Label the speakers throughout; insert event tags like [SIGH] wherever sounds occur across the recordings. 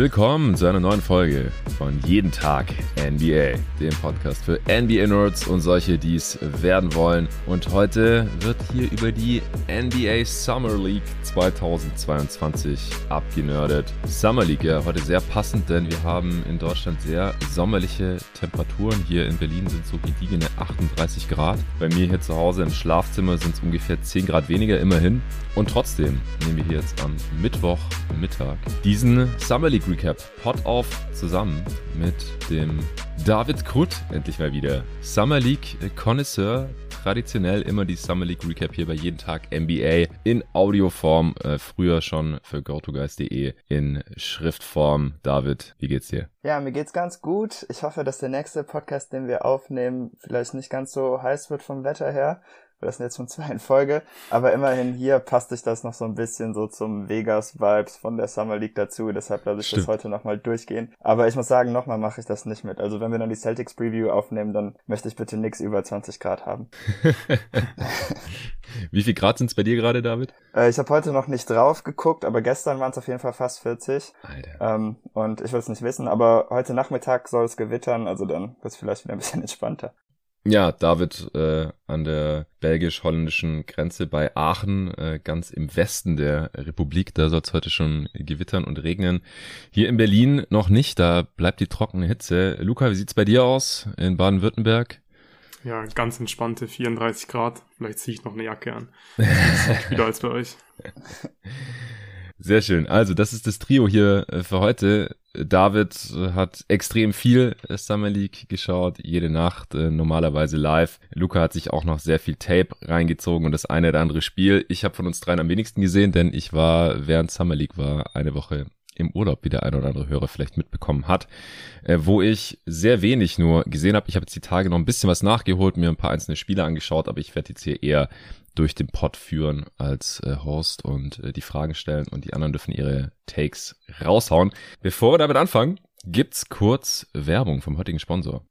Speaker 1: Willkommen zu einer neuen Folge von Jeden Tag NBA, dem Podcast für NBA-Nerds und solche, die es werden wollen. Und heute wird hier über die NBA Summer League 2022 abgenördet. Summer League, ja, heute sehr passend, denn wir haben in Deutschland sehr sommerliche Temperaturen. Hier in Berlin sind so gediegene 38 Grad. Bei mir hier zu Hause im Schlafzimmer sind es ungefähr 10 Grad weniger, immerhin. Und trotzdem nehmen wir hier jetzt am Mittwochmittag diesen Summer League League Recap Pot auf zusammen mit dem David Krutt endlich mal wieder. Summer League Connoisseur. Traditionell immer die Summer League Recap hier bei jeden Tag NBA in Audioform. Äh, früher schon für GoToGuys.de in Schriftform. David, wie geht's dir?
Speaker 2: Ja, mir geht's ganz gut. Ich hoffe, dass der nächste Podcast, den wir aufnehmen, vielleicht nicht ganz so heiß wird vom Wetter her. Das sind jetzt schon zwei in Folge. Aber immerhin hier passt sich das noch so ein bisschen so zum Vegas-Vibes von der Summer League dazu. Deshalb lasse ich Stimmt. das heute nochmal durchgehen. Aber ich muss sagen, nochmal mache ich das nicht mit. Also wenn wir dann die Celtics Preview aufnehmen, dann möchte ich bitte nichts über 20 Grad haben. [LAUGHS]
Speaker 1: Wie viel Grad sind es bei dir gerade, David?
Speaker 2: Äh, ich habe heute noch nicht drauf geguckt, aber gestern waren es auf jeden Fall fast 40. Alter. Ähm, und ich will es nicht wissen, aber heute Nachmittag soll es gewittern, also dann wird es vielleicht wieder ein bisschen entspannter.
Speaker 1: Ja, David äh, an der belgisch-holländischen Grenze bei Aachen, äh, ganz im Westen der Republik. Da soll es heute schon gewittern und regnen. Hier in Berlin noch nicht, da bleibt die trockene Hitze. Luca, wie sieht's bei dir aus in Baden-Württemberg?
Speaker 3: Ja, ganz entspannte 34 Grad. Vielleicht ziehe ich noch eine Jacke an. [LAUGHS] Wieder als bei euch. [LAUGHS]
Speaker 1: Sehr schön. Also, das ist das Trio hier äh, für heute. David hat extrem viel Summer League geschaut, jede Nacht, äh, normalerweise live. Luca hat sich auch noch sehr viel Tape reingezogen und das eine oder andere Spiel. Ich habe von uns dreien am wenigsten gesehen, denn ich war, während Summer League war, eine Woche im Urlaub, wie der ein oder andere Hörer vielleicht mitbekommen hat, äh, wo ich sehr wenig nur gesehen habe. Ich habe jetzt die Tage noch ein bisschen was nachgeholt, mir ein paar einzelne Spiele angeschaut, aber ich werde jetzt hier eher durch den Pod führen als äh, Host und äh, die Fragen stellen und die anderen dürfen ihre Takes raushauen. Bevor wir damit anfangen, gibt's kurz Werbung vom heutigen Sponsor.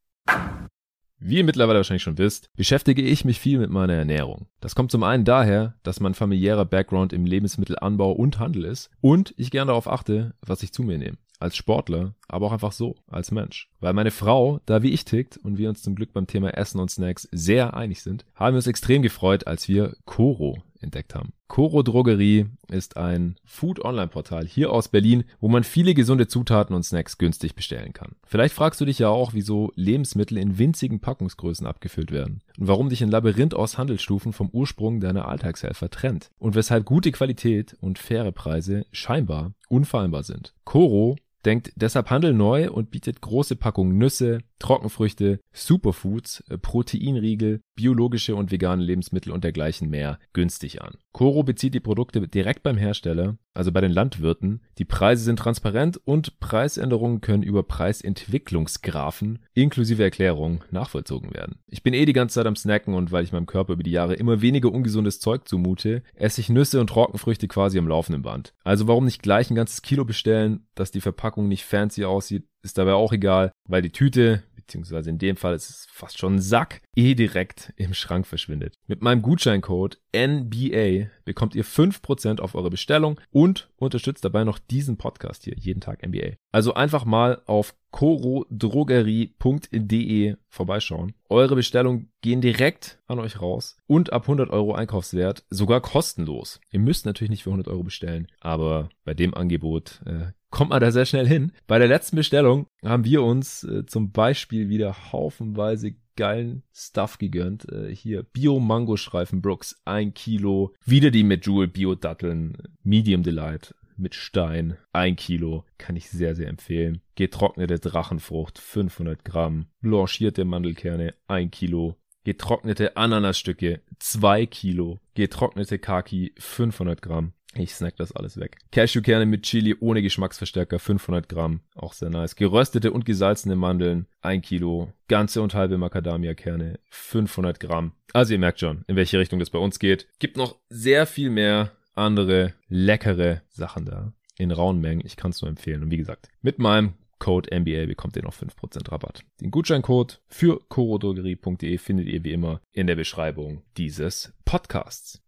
Speaker 1: Wie ihr mittlerweile wahrscheinlich schon wisst, beschäftige ich mich viel mit meiner Ernährung. Das kommt zum einen daher, dass mein familiärer Background im Lebensmittelanbau und Handel ist und ich gern darauf achte, was ich zu mir nehme als Sportler, aber auch einfach so, als Mensch. Weil meine Frau da wie ich tickt und wir uns zum Glück beim Thema Essen und Snacks sehr einig sind, haben wir uns extrem gefreut, als wir Koro entdeckt haben. Koro Drogerie ist ein Food-Online-Portal hier aus Berlin, wo man viele gesunde Zutaten und Snacks günstig bestellen kann. Vielleicht fragst du dich ja auch, wieso Lebensmittel in winzigen Packungsgrößen abgefüllt werden und warum dich ein Labyrinth aus Handelsstufen vom Ursprung deiner Alltagshelfer trennt und weshalb gute Qualität und faire Preise scheinbar unfallbar sind. Koro denkt deshalb Handel neu und bietet große Packungen Nüsse, Trockenfrüchte, Superfoods, äh, Proteinriegel, biologische und vegane Lebensmittel und dergleichen mehr günstig an. Coro bezieht die Produkte direkt beim Hersteller, also bei den Landwirten. Die Preise sind transparent und Preisänderungen können über Preisentwicklungsgrafen inklusive Erklärung nachvollzogen werden. Ich bin eh die ganze Zeit am Snacken und weil ich meinem Körper über die Jahre immer weniger ungesundes Zeug zumute, esse ich Nüsse und Trockenfrüchte quasi am laufenden Band. Also warum nicht gleich ein ganzes Kilo bestellen, dass die Verpackung nicht fancy aussieht, ist dabei auch egal, weil die Tüte, beziehungsweise in dem Fall ist es fast schon ein Sack, eh direkt im Schrank verschwindet. Mit meinem Gutscheincode NBA bekommt ihr 5% auf eure Bestellung und unterstützt dabei noch diesen Podcast hier, jeden Tag NBA. Also einfach mal auf corodrogerie.de vorbeischauen. Eure Bestellungen gehen direkt an euch raus und ab 100 Euro Einkaufswert sogar kostenlos. Ihr müsst natürlich nicht für 100 Euro bestellen, aber bei dem Angebot äh, kommt man da sehr schnell hin. Bei der letzten Bestellung haben wir uns äh, zum Beispiel wieder haufenweise geilen Stuff gegönnt. Äh, hier Bio-Mango-Streifen Brooks, ein Kilo. Wieder die Jewel Bio-Datteln, Medium Delight mit Stein, ein Kilo. Kann ich sehr, sehr empfehlen. Getrocknete Drachenfrucht, 500 Gramm. Blanchierte Mandelkerne, ein Kilo. Getrocknete Ananasstücke, zwei Kilo. Getrocknete Kaki, 500 Gramm. Ich snack das alles weg. Cashewkerne mit Chili ohne Geschmacksverstärker, 500 Gramm. Auch sehr nice. Geröstete und gesalzene Mandeln, 1 Kilo. Ganze und halbe Macadamia-Kerne, 500 Gramm. Also ihr merkt schon, in welche Richtung das bei uns geht. Gibt noch sehr viel mehr andere leckere Sachen da. In rauen Mengen. Ich kann es nur empfehlen. Und wie gesagt, mit meinem Code MBA bekommt ihr noch 5% Rabatt. Den Gutscheincode für corodrogerie.de findet ihr wie immer in der Beschreibung dieses Podcasts.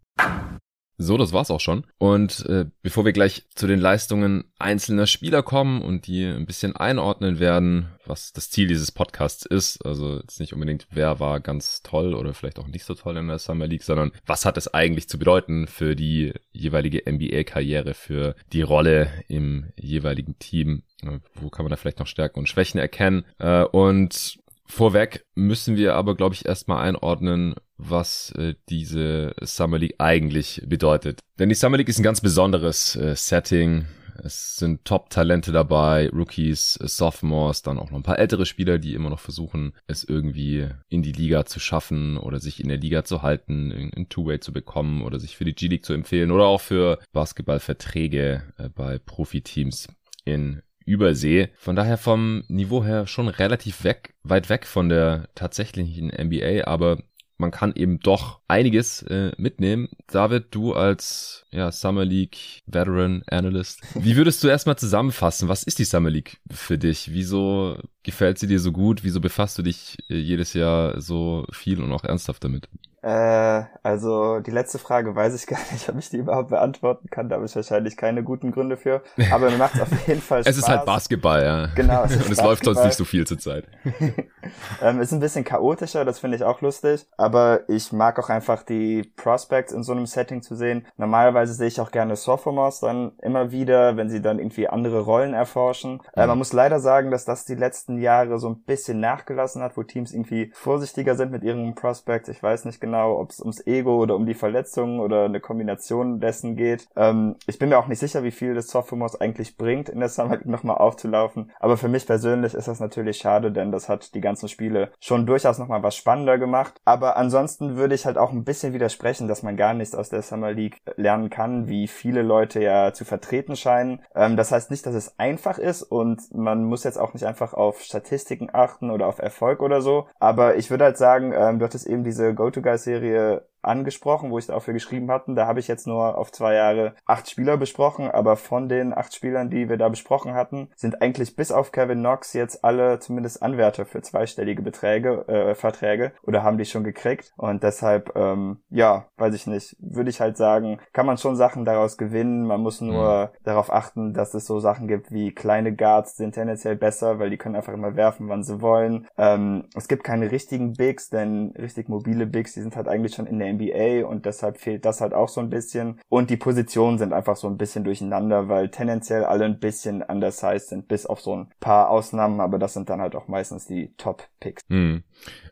Speaker 1: So, das war's auch schon. Und äh, bevor wir gleich zu den Leistungen einzelner Spieler kommen und die ein bisschen einordnen werden, was das Ziel dieses Podcasts ist, also jetzt nicht unbedingt, wer war ganz toll oder vielleicht auch nicht so toll in der Summer League, sondern was hat es eigentlich zu bedeuten für die jeweilige NBA-Karriere, für die Rolle im jeweiligen Team, wo kann man da vielleicht noch Stärken und Schwächen erkennen. Äh, und Vorweg müssen wir aber, glaube ich, erstmal einordnen, was äh, diese Summer League eigentlich bedeutet. Denn die Summer League ist ein ganz besonderes äh, Setting. Es sind Top-Talente dabei, Rookies, äh, Sophomores, dann auch noch ein paar ältere Spieler, die immer noch versuchen, es irgendwie in die Liga zu schaffen oder sich in der Liga zu halten, in Two-Way zu bekommen oder sich für die G-League zu empfehlen oder auch für Basketballverträge äh, bei Profiteams in Übersee. Von daher vom Niveau her schon relativ weg, weit weg von der tatsächlichen NBA, aber man kann eben doch einiges äh, mitnehmen. David, du als ja, Summer League Veteran Analyst, wie würdest du erstmal zusammenfassen? Was ist die Summer League für dich? Wieso gefällt sie dir so gut? Wieso befasst du dich äh, jedes Jahr so viel und auch ernsthaft damit?
Speaker 2: Äh, also die letzte Frage weiß ich [LAUGHS] gar nicht, ob ich die überhaupt beantworten kann. Da habe ich wahrscheinlich keine guten Gründe für. Aber mir macht es auf jeden Fall Spaß. [LAUGHS]
Speaker 1: es ist halt Basketball, ja.
Speaker 2: Genau.
Speaker 1: Es [LAUGHS] Und es läuft sonst nicht so viel zur Zeit.
Speaker 2: ähm, ist ein bisschen chaotischer, das finde ich auch lustig. Aber ich mag auch einfach die Prospects in so einem Setting zu sehen. Normalerweise sehe ich auch gerne Sophomores dann immer wieder, wenn sie dann irgendwie andere Rollen erforschen. Äh, man muss leider sagen, dass das die letzten Jahre so ein bisschen nachgelassen hat, wo Teams irgendwie vorsichtiger sind mit ihren Prospects. Ich weiß nicht genau genau, ob es ums Ego oder um die Verletzung oder eine Kombination dessen geht. Ähm, ich bin mir auch nicht sicher, wie viel das Sophomores eigentlich bringt, in der Summer League nochmal aufzulaufen. Aber für mich persönlich ist das natürlich schade, denn das hat die ganzen Spiele schon durchaus nochmal was spannender gemacht. Aber ansonsten würde ich halt auch ein bisschen widersprechen, dass man gar nichts aus der Summer League lernen kann, wie viele Leute ja zu vertreten scheinen. Ähm, das heißt nicht, dass es einfach ist und man muss jetzt auch nicht einfach auf Statistiken achten oder auf Erfolg oder so. Aber ich würde halt sagen, ähm, du hattest eben diese Go-To-Guys Serie angesprochen, wo ich dafür geschrieben hatten. Da habe ich jetzt nur auf zwei Jahre acht Spieler besprochen, aber von den acht Spielern, die wir da besprochen hatten, sind eigentlich bis auf Kevin Knox jetzt alle zumindest Anwärter für zweistellige Beträge, äh, Verträge oder haben die schon gekriegt. Und deshalb, ähm, ja, weiß ich nicht, würde ich halt sagen, kann man schon Sachen daraus gewinnen. Man muss nur mhm. darauf achten, dass es so Sachen gibt wie kleine Guards sind tendenziell besser, weil die können einfach immer werfen, wann sie wollen. Ähm, es gibt keine richtigen Bigs, denn richtig mobile Bigs, die sind halt eigentlich schon in der NBA und deshalb fehlt das halt auch so ein bisschen. Und die Positionen sind einfach so ein bisschen durcheinander, weil tendenziell alle ein bisschen undersized sind, bis auf so ein paar Ausnahmen, aber das sind dann halt auch meistens die Top-Picks.
Speaker 1: Hm.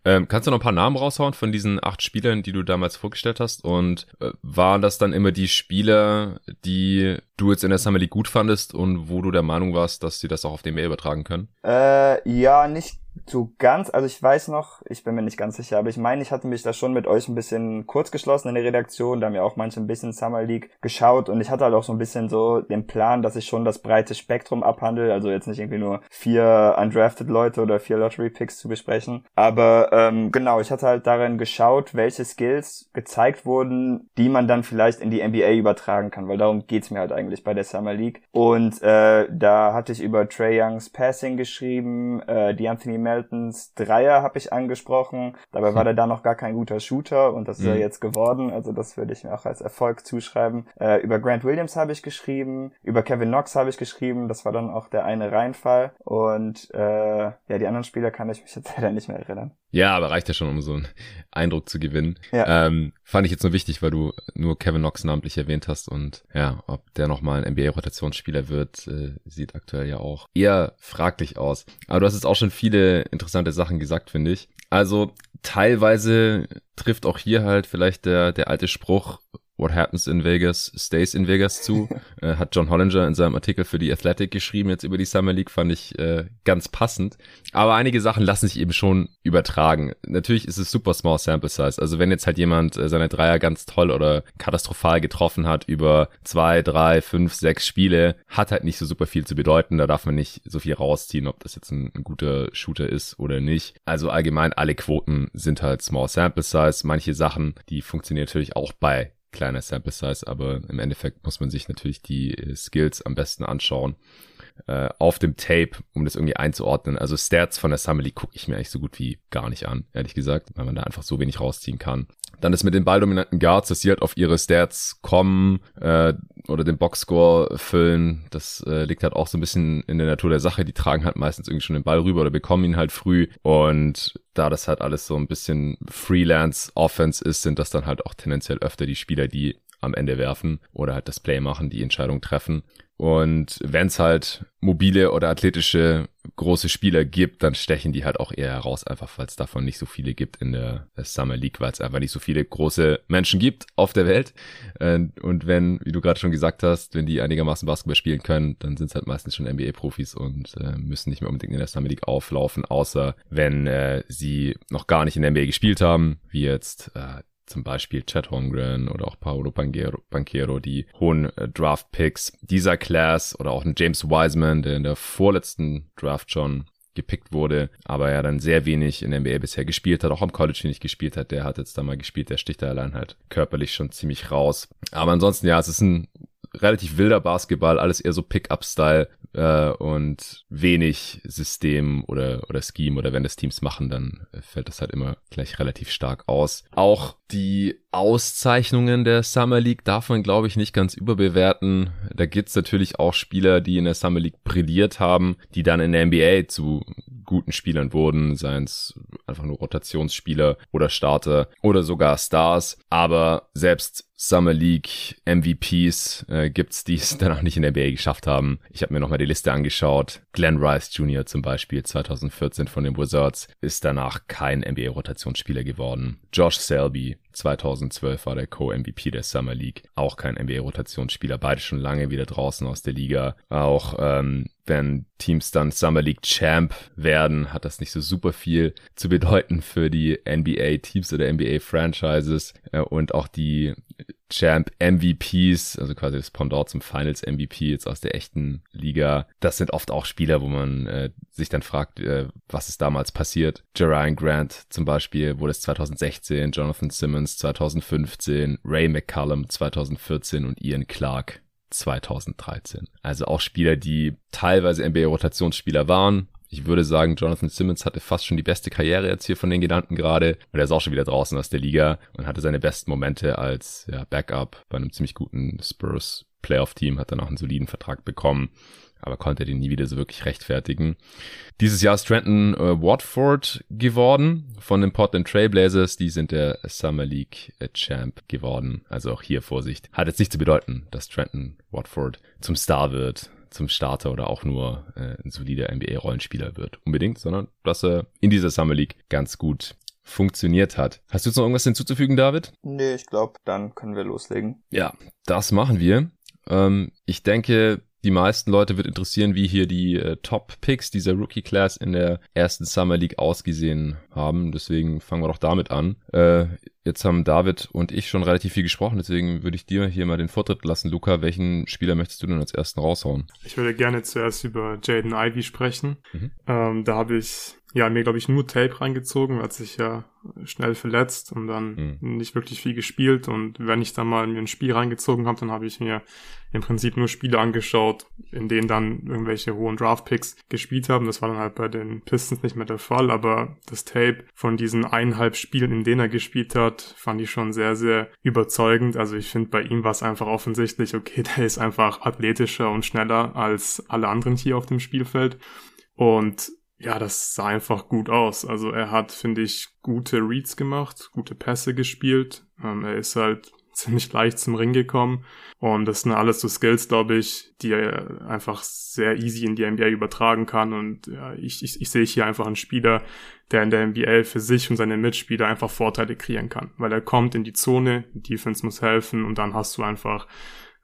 Speaker 1: Ähm, kannst du noch ein paar Namen raushauen von diesen acht Spielern, die du damals vorgestellt hast? Und äh, waren das dann immer die Spieler, die du jetzt in der Summer League gut fandest und wo du der Meinung warst, dass sie das auch auf Mail übertragen können?
Speaker 2: Äh, ja, nicht so ganz, also ich weiß noch, ich bin mir nicht ganz sicher, aber ich meine, ich hatte mich da schon mit euch ein bisschen kurz in der Redaktion, da haben ja auch manche ein bisschen Summer League geschaut und ich hatte halt auch so ein bisschen so den Plan, dass ich schon das breite Spektrum abhandle, also jetzt nicht irgendwie nur vier undrafted Leute oder vier Lottery Picks zu besprechen, aber ähm, genau, ich hatte halt darin geschaut, welche Skills gezeigt wurden, die man dann vielleicht in die NBA übertragen kann, weil darum geht's mir halt eigentlich bei der Summer League und äh, da hatte ich über Trey Youngs Passing geschrieben, äh, die Anthony Meltons Dreier habe ich angesprochen. Dabei war [LAUGHS] der da noch gar kein guter Shooter und das ist mhm. er jetzt geworden. Also das würde ich mir auch als Erfolg zuschreiben. Äh, über Grant Williams habe ich geschrieben, über Kevin Knox habe ich geschrieben. Das war dann auch der eine Reinfall. Und äh, ja, die anderen Spieler kann ich mich jetzt [LAUGHS] leider nicht mehr erinnern.
Speaker 1: Ja, aber reicht ja schon, um so einen Eindruck zu gewinnen. Ja. Ähm, fand ich jetzt nur wichtig, weil du nur Kevin Knox namentlich erwähnt hast und ja, ob der nochmal ein NBA-Rotationsspieler wird, äh, sieht aktuell ja auch eher fraglich aus. Aber du hast jetzt auch schon viele interessante Sachen gesagt, finde ich. Also teilweise trifft auch hier halt vielleicht der, der alte Spruch, What Happens in Vegas Stays in Vegas zu. [LAUGHS] äh, hat John Hollinger in seinem Artikel für die Athletic geschrieben, jetzt über die Summer League, fand ich äh, ganz passend. Aber einige Sachen lassen sich eben schon übertragen. Natürlich ist es super small sample size. Also wenn jetzt halt jemand äh, seine Dreier ganz toll oder katastrophal getroffen hat über zwei, drei, fünf, sechs Spiele, hat halt nicht so super viel zu bedeuten. Da darf man nicht so viel rausziehen, ob das jetzt ein, ein guter Shooter ist oder nicht. Also allgemein alle Quoten sind halt small sample size. Manche Sachen, die funktionieren natürlich auch bei kleiner Sample Size, aber im Endeffekt muss man sich natürlich die äh, Skills am besten anschauen äh, auf dem Tape, um das irgendwie einzuordnen. Also Stats von der Summer League gucke ich mir eigentlich so gut wie gar nicht an, ehrlich gesagt, weil man da einfach so wenig rausziehen kann. Dann ist mit den balldominanten Guards, dass sie halt auf ihre Stats kommen äh, oder den Boxscore füllen. Das äh, liegt halt auch so ein bisschen in der Natur der Sache. Die tragen halt meistens irgendwie schon den Ball rüber oder bekommen ihn halt früh. Und da das halt alles so ein bisschen Freelance-Offense ist, sind das dann halt auch tendenziell öfter die Spieler, die am Ende werfen oder halt das Play machen, die Entscheidung treffen. Und wenn es halt mobile oder athletische große Spieler gibt, dann stechen die halt auch eher heraus, einfach weil es davon nicht so viele gibt in der, Summer League, weil es einfach nicht so viele große Menschen gibt auf der Welt. Äh, und wenn, wie du gerade schon gesagt hast, wenn die einigermaßen Basketball spielen können, dann sind es halt meistens schon NBA-Profis und äh, müssen nicht mehr unbedingt in der Summer League auflaufen, außer wenn äh, sie noch gar nicht in der NBA gespielt haben, wie jetzt zum Beispiel Chad Holmgren oder auch Paolo Banquero, die hohen äh, Draft-Picks dieser Class oder auch ein James Wiseman, der in der vorletzten Draft schon gepickt wurde, aber er dann sehr wenig in der NBA bisher gespielt hat, auch am College wenig gespielt hat, der hat jetzt da mal gespielt, der sticht da allein halt körperlich schon ziemlich raus. Aber ansonsten, ja, es ist ein relativ wilder Basketball, alles eher so Pick-up-Style äh, und wenig System oder, oder Scheme oder wenn das Teams machen, dann fällt das halt immer gleich relativ stark aus. Auch die Auszeichnungen der Summer League darf man, glaube ich, nicht ganz überbewerten. Da gibt's natürlich auch Spieler, die in der Summer League brilliert haben, die dann in der NBA zu guten Spielern wurden, seien es einfach nur Rotationsspieler oder Starter oder sogar Stars. Aber selbst Summer League MVPs äh, gibt's, die es [LAUGHS] danach nicht in der NBA geschafft haben. Ich habe mir nochmal die Liste angeschaut. Glenn Rice Jr. zum Beispiel 2014 von den Wizards ist danach kein NBA-Rotationsspieler geworden. Josh Selby 2012 war der Co-MVP der Summer League. Auch kein NBA-Rotationsspieler. Beide schon lange wieder draußen aus der Liga. Auch ähm, wenn Teams dann Summer League Champ werden, hat das nicht so super viel zu bedeuten für die NBA-Teams oder NBA-Franchises. Äh, und auch die Champ MVPs, also quasi das Pendant zum Finals MVP jetzt aus der echten Liga. Das sind oft auch Spieler, wo man äh, sich dann fragt, äh, was ist damals passiert. Jerian Grant zum Beispiel wurde es 2016, Jonathan Simmons 2015, Ray McCallum 2014 und Ian Clark 2013. Also auch Spieler, die teilweise NBA-Rotationsspieler waren, ich würde sagen, Jonathan Simmons hatte fast schon die beste Karriere jetzt hier von den Gedanken gerade. Und er ist auch schon wieder draußen aus der Liga und hatte seine besten Momente als ja, Backup bei einem ziemlich guten Spurs Playoff-Team, hat dann auch einen soliden Vertrag bekommen, aber konnte den nie wieder so wirklich rechtfertigen. Dieses Jahr ist Trenton äh, Watford geworden von den Portland Trailblazers. Die sind der Summer League äh, Champ geworden. Also auch hier Vorsicht. Hat jetzt nicht zu bedeuten, dass Trenton Watford zum Star wird zum Starter oder auch nur äh, ein solider NBA-Rollenspieler wird. Unbedingt, sondern dass er in dieser Summer League ganz gut funktioniert hat. Hast du jetzt noch irgendwas hinzuzufügen, David?
Speaker 2: Nee, ich glaube, dann können wir loslegen.
Speaker 1: Ja, das machen wir. Ähm, ich denke, die meisten Leute wird interessieren, wie hier die äh, Top-Picks dieser Rookie-Class in der ersten Summer League ausgesehen haben. Deswegen fangen wir doch damit an. Äh, jetzt haben David und ich schon relativ viel gesprochen, deswegen würde ich dir hier mal den Vortritt lassen. Luca, welchen Spieler möchtest du denn als ersten raushauen?
Speaker 3: Ich würde gerne zuerst über Jaden Ivy sprechen. Mhm. Ähm, da habe ich ja, mir glaube ich nur Tape reingezogen, hat sich ja schnell verletzt und dann mhm. nicht wirklich viel gespielt und wenn ich dann mal mir ein Spiel reingezogen habe, dann habe ich mir im Prinzip nur Spiele angeschaut, in denen dann irgendwelche hohen Draftpicks gespielt haben. Das war dann halt bei den Pistons nicht mehr der Fall, aber das Tape von diesen eineinhalb Spielen, in denen er gespielt hat, fand ich schon sehr, sehr überzeugend. Also ich finde, bei ihm war es einfach offensichtlich, okay, [LAUGHS] der ist einfach athletischer und schneller als alle anderen hier auf dem Spielfeld. Und ja, das sah einfach gut aus. Also er hat, finde ich, gute Reads gemacht, gute Pässe gespielt. Ähm, er ist halt [LAUGHS] ziemlich leicht zum Ring gekommen. Und das sind alles so Skills, glaube ich, die er einfach sehr easy in die NBA übertragen kann. Und ja, ich, ich, ich sehe hier einfach einen Spieler, der in der NBA für sich und seine Mitspieler einfach Vorteile kreieren kann. Weil er kommt in die Zone, die Defense muss helfen und dann hast du einfach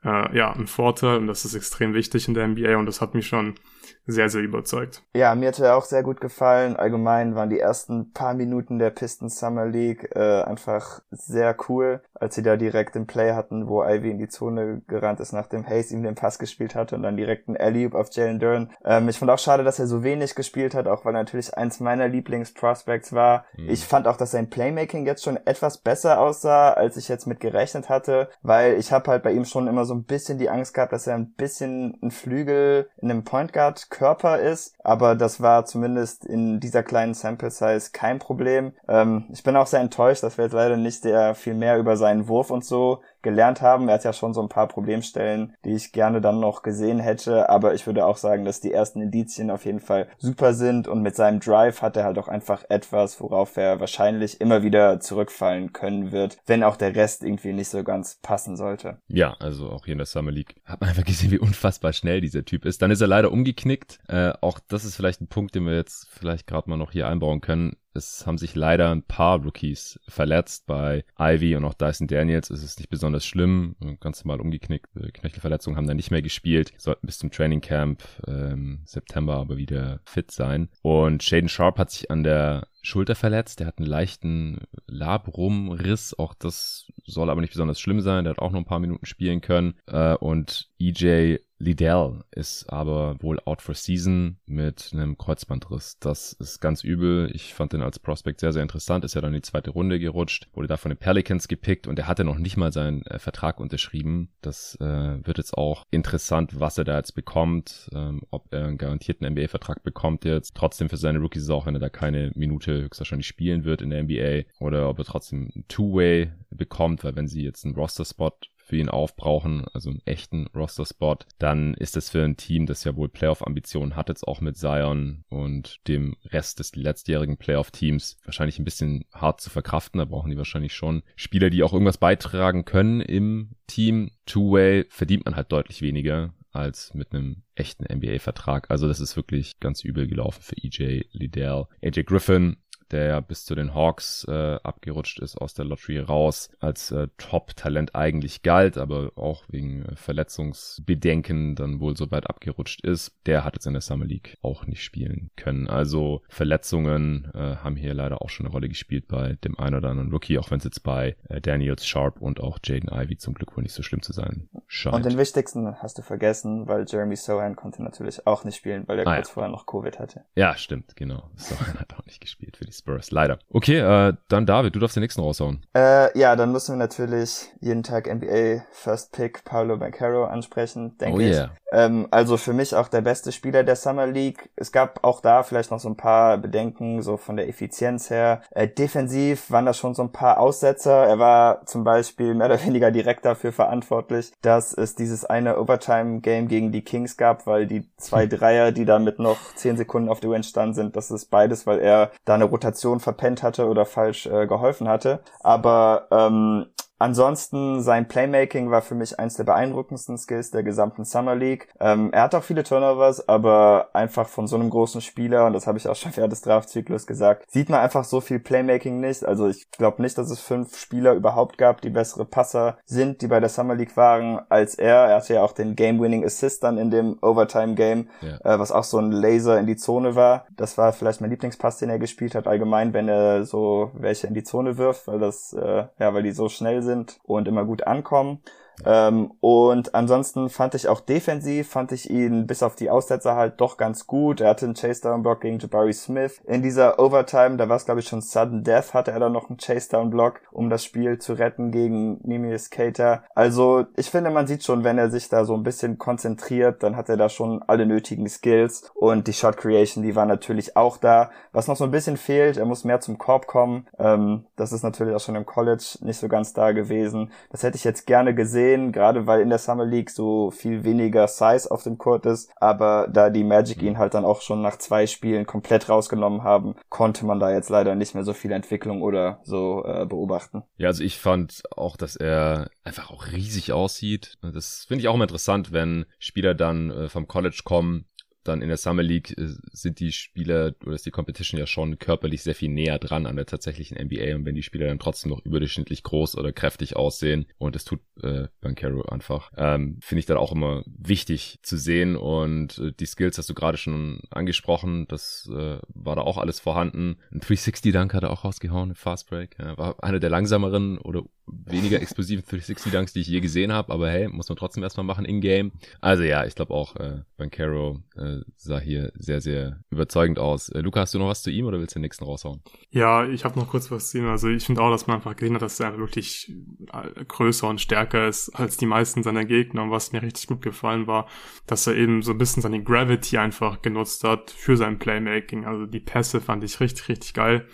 Speaker 3: äh, ja einen Vorteil und das ist extrem wichtig in der NBA und das hat mich schon sehr, sehr überzeugt.
Speaker 2: Ja, mir hat er auch sehr gut gefallen. Allgemein waren die ersten paar Minuten der Pistons Summer League äh, einfach sehr cool, als sie da direkt den Play hatten, wo Ivy in die Zone gerannt ist, nachdem Hayes ihm den Pass gespielt hatte und dann direkt ein alley auf Jalen Duran. Ähm, ich fand auch schade, dass er so wenig gespielt hat, auch weil natürlich eins meiner Lieblingsprospects war. Mhm. Ich fand auch, dass sein Playmaking jetzt schon etwas besser aussah, als ich jetzt mit gerechnet hatte, weil ich habe halt bei ihm schon immer so ein bisschen die Angst gehabt, dass er ein bisschen ein Flügel in einem Point Guard Körper ist, aber das war zumindest in dieser kleinen Sample Size kein Problem. Ähm, ich bin auch sehr enttäuscht, dass wir jetzt leider nicht sehr viel mehr über seinen Wurf und so gelernt haben. Er hat ja schon so ein paar Problemstellen, die ich gerne dann noch gesehen hätte, aber ich würde auch sagen, dass die ersten Indizien auf jeden Fall super sind und mit seinem Drive hat er halt auch einfach etwas, worauf er wahrscheinlich immer wieder zurückfallen können wird, wenn auch der Rest irgendwie nicht so ganz passen sollte.
Speaker 1: Ja, also auch hier in der Summer League hat man einfach gesehen, wie unfassbar schnell dieser Typ ist. Dann ist er leider umgeknickt. Äh, auch das ist vielleicht ein Punkt, den wir jetzt vielleicht gerade mal noch hier einbauen können es haben sich leider ein paar Rookies verletzt. Bei Ivy und auch Dyson Daniels ist nicht besonders schlimm. Ganz normal umgeknickt. Knöchelverletzungen haben da nicht mehr gespielt. Sollten bis zum Training Camp ähm, September aber wieder fit sein. Und Shaden Sharp hat sich an der Schulter verletzt. Der hat einen leichten Labrumriss. Auch das soll aber nicht besonders schlimm sein. Der hat auch noch ein paar Minuten spielen können. Äh, und EJ Liddell ist aber wohl out for season mit einem Kreuzbandriss. Das ist ganz übel. Ich fand den als Prospect sehr, sehr interessant. Ist ja dann in die zweite Runde gerutscht, wurde da von den Pelicans gepickt und er hatte noch nicht mal seinen äh, Vertrag unterschrieben. Das äh, wird jetzt auch interessant, was er da jetzt bekommt, ähm, ob er einen garantierten NBA-Vertrag bekommt jetzt. Trotzdem für seine Rookies auch, wenn er da keine Minute höchstwahrscheinlich spielen wird in der NBA oder ob er trotzdem ein Two-Way bekommt, weil wenn sie jetzt einen Roster-Spot für ihn aufbrauchen, also einen echten Roster-Spot, dann ist das für ein Team, das ja wohl Playoff-Ambitionen hat, jetzt auch mit Zion und dem Rest des letztjährigen Playoff-Teams wahrscheinlich ein bisschen hart zu verkraften. Da brauchen die wahrscheinlich schon Spieler, die auch irgendwas beitragen können im Team. Two-Way verdient man halt deutlich weniger als mit einem echten NBA-Vertrag. Also das ist wirklich ganz übel gelaufen für EJ Liddell. AJ Griffin der ja bis zu den Hawks äh, abgerutscht ist, aus der Lottery raus, als äh, Top-Talent eigentlich galt, aber auch wegen äh, Verletzungsbedenken dann wohl so weit abgerutscht ist. Der hat jetzt in der Summer League auch nicht spielen können. Also Verletzungen äh, haben hier leider auch schon eine Rolle gespielt bei dem einen oder anderen Rookie, auch wenn es jetzt bei äh, Daniels Sharp und auch Jaden Ivy zum Glück wohl nicht so schlimm zu sein scheint.
Speaker 2: Und den wichtigsten hast du vergessen, weil Jeremy Sohan konnte natürlich auch nicht spielen, weil er ah, kurz ja. vorher noch Covid hatte.
Speaker 1: Ja, stimmt, genau. Sohan hat auch nicht gespielt für die Spurs, leider. Okay, äh, dann David, du darfst den nächsten raushauen.
Speaker 2: Äh, ja, dann müssen wir natürlich jeden Tag NBA First Pick Paulo Bancaro ansprechen, denke oh, yeah. ich. Ähm, also für mich auch der beste Spieler der Summer League. Es gab auch da vielleicht noch so ein paar Bedenken, so von der Effizienz her. Äh, defensiv waren da schon so ein paar Aussetzer. Er war zum Beispiel mehr oder weniger direkt dafür verantwortlich, dass es dieses eine Overtime-Game gegen die Kings gab, weil die zwei [LAUGHS] Dreier, die da mit noch zehn Sekunden auf der Uhr entstanden sind, das ist beides, weil er da eine Rotation verpennt hatte oder falsch äh, geholfen hatte. Aber ähm, Ansonsten sein Playmaking war für mich eins der beeindruckendsten Skills der gesamten Summer League. Ähm, er hat auch viele Turnovers, aber einfach von so einem großen Spieler, und das habe ich auch schon [LAUGHS] während des Draftzyklus gesagt, sieht man einfach so viel Playmaking nicht. Also ich glaube nicht, dass es fünf Spieler überhaupt gab, die bessere Passer sind, die bei der Summer League waren, als er. Er hatte ja auch den Game-Winning Assist dann in dem Overtime-Game, ja. äh, was auch so ein Laser in die Zone war. Das war vielleicht mein Lieblingspass, den er gespielt hat, allgemein, wenn er so welche in die Zone wirft, weil das, äh, ja, weil die so schnell sind sind und immer gut ankommen. Ähm, und ansonsten fand ich auch defensiv, fand ich ihn bis auf die Aussetzer halt doch ganz gut. Er hatte einen Chase-Down-Block gegen Jabari Smith. In dieser Overtime, da war es glaube ich schon Sudden Death, hatte er dann noch einen Chase-Down-Block, um das Spiel zu retten gegen Mimi Skater. Also ich finde, man sieht schon, wenn er sich da so ein bisschen konzentriert, dann hat er da schon alle nötigen Skills. Und die Shot Creation, die war natürlich auch da. Was noch so ein bisschen fehlt, er muss mehr zum Korb kommen. Ähm, das ist natürlich auch schon im College nicht so ganz da gewesen. Das hätte ich jetzt gerne gesehen sehen, gerade weil in der Summer League so viel weniger Size auf dem Court ist. Aber da die Magic ihn halt dann auch schon nach zwei Spielen komplett rausgenommen haben, konnte man da jetzt leider nicht mehr so viel Entwicklung oder so äh, beobachten.
Speaker 1: Ja, also ich fand auch, dass er einfach auch riesig aussieht. Das finde ich auch immer interessant, wenn Spieler dann äh, vom College kommen dann in der Summer League äh, sind die Spieler oder ist die Competition ja schon körperlich sehr viel näher dran an der tatsächlichen NBA und wenn die Spieler dann trotzdem noch überdurchschnittlich groß oder kräftig aussehen und es tut äh, Bankero einfach, ähm, finde ich dann auch immer wichtig zu sehen. Und äh, die Skills hast du gerade schon angesprochen, das äh, war da auch alles vorhanden. Ein 360-Dunk hat er auch rausgehauen, ein Fast Break, ja, war einer der langsameren oder weniger explosiven 360-Dunks, die ich je gesehen habe, aber hey, muss man trotzdem erstmal machen in-game. Also ja, ich glaube auch, äh, Bankero äh, sah hier sehr, sehr überzeugend aus. Äh, Luca, hast du noch was zu ihm oder willst du den nächsten raushauen?
Speaker 3: Ja, ich habe noch kurz was zu ihm. Also ich finde auch, dass man einfach gesehen hat, dass er wirklich äh, größer und stärker ist als die meisten seiner Gegner. Und was mir richtig gut gefallen war, dass er eben so ein bisschen seine Gravity einfach genutzt hat für sein Playmaking. Also die Pässe fand ich richtig, richtig geil.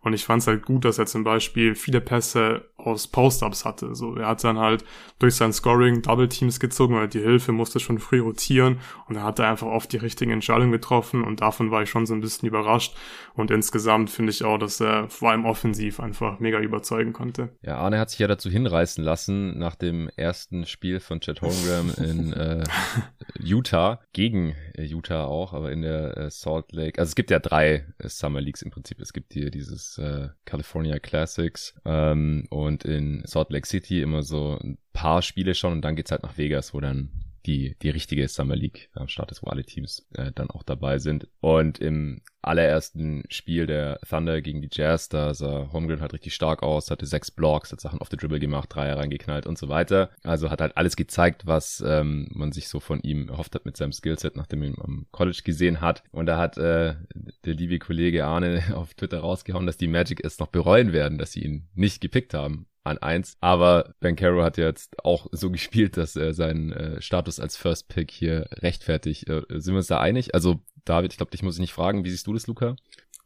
Speaker 3: Und ich fand es halt gut, dass er zum Beispiel viele Pässe aus Post-Ups hatte. So, er hat dann halt durch sein Scoring Double Teams gezogen, weil die Hilfe musste schon früh rotieren und er hatte einfach oft die richtigen Entscheidungen getroffen und davon war ich schon so ein bisschen überrascht. Und insgesamt finde ich auch, dass er vor allem offensiv einfach mega überzeugen konnte.
Speaker 1: Ja, Arne hat sich ja dazu hinreißen lassen, nach dem ersten Spiel von Chad Holmgren in [LAUGHS] äh, Utah, gegen äh, Utah auch, aber in der äh, Salt Lake. Also es gibt ja drei äh, Summer Leagues im Prinzip. Es gibt hier dieses äh, California Classics ähm, und in Salt Lake City immer so ein paar Spiele schon und dann geht's halt nach Vegas, wo dann die, die richtige Summer League am Start ist, wo alle Teams äh, dann auch dabei sind. Und im allerersten Spiel der Thunder gegen die Jazz, da sah Holmgren halt richtig stark aus, hatte sechs Blocks, hat Sachen auf der Dribble gemacht, Dreier reingeknallt und so weiter. Also hat halt alles gezeigt, was ähm, man sich so von ihm erhofft hat mit seinem Skillset, nachdem er ihn am College gesehen hat. Und da hat äh, der liebe Kollege Arne [LAUGHS] auf Twitter rausgehauen, dass die Magic es noch bereuen werden, dass sie ihn nicht gepickt haben an eins. Aber Ben Caro hat jetzt auch so [LAUGHS] gespielt, dass er seinen äh, Status als First Pick hier rechtfertigt. Äh, sind wir uns da einig? Also David, ich glaube, dich muss ich nicht fragen. Wie siehst du das, Luca?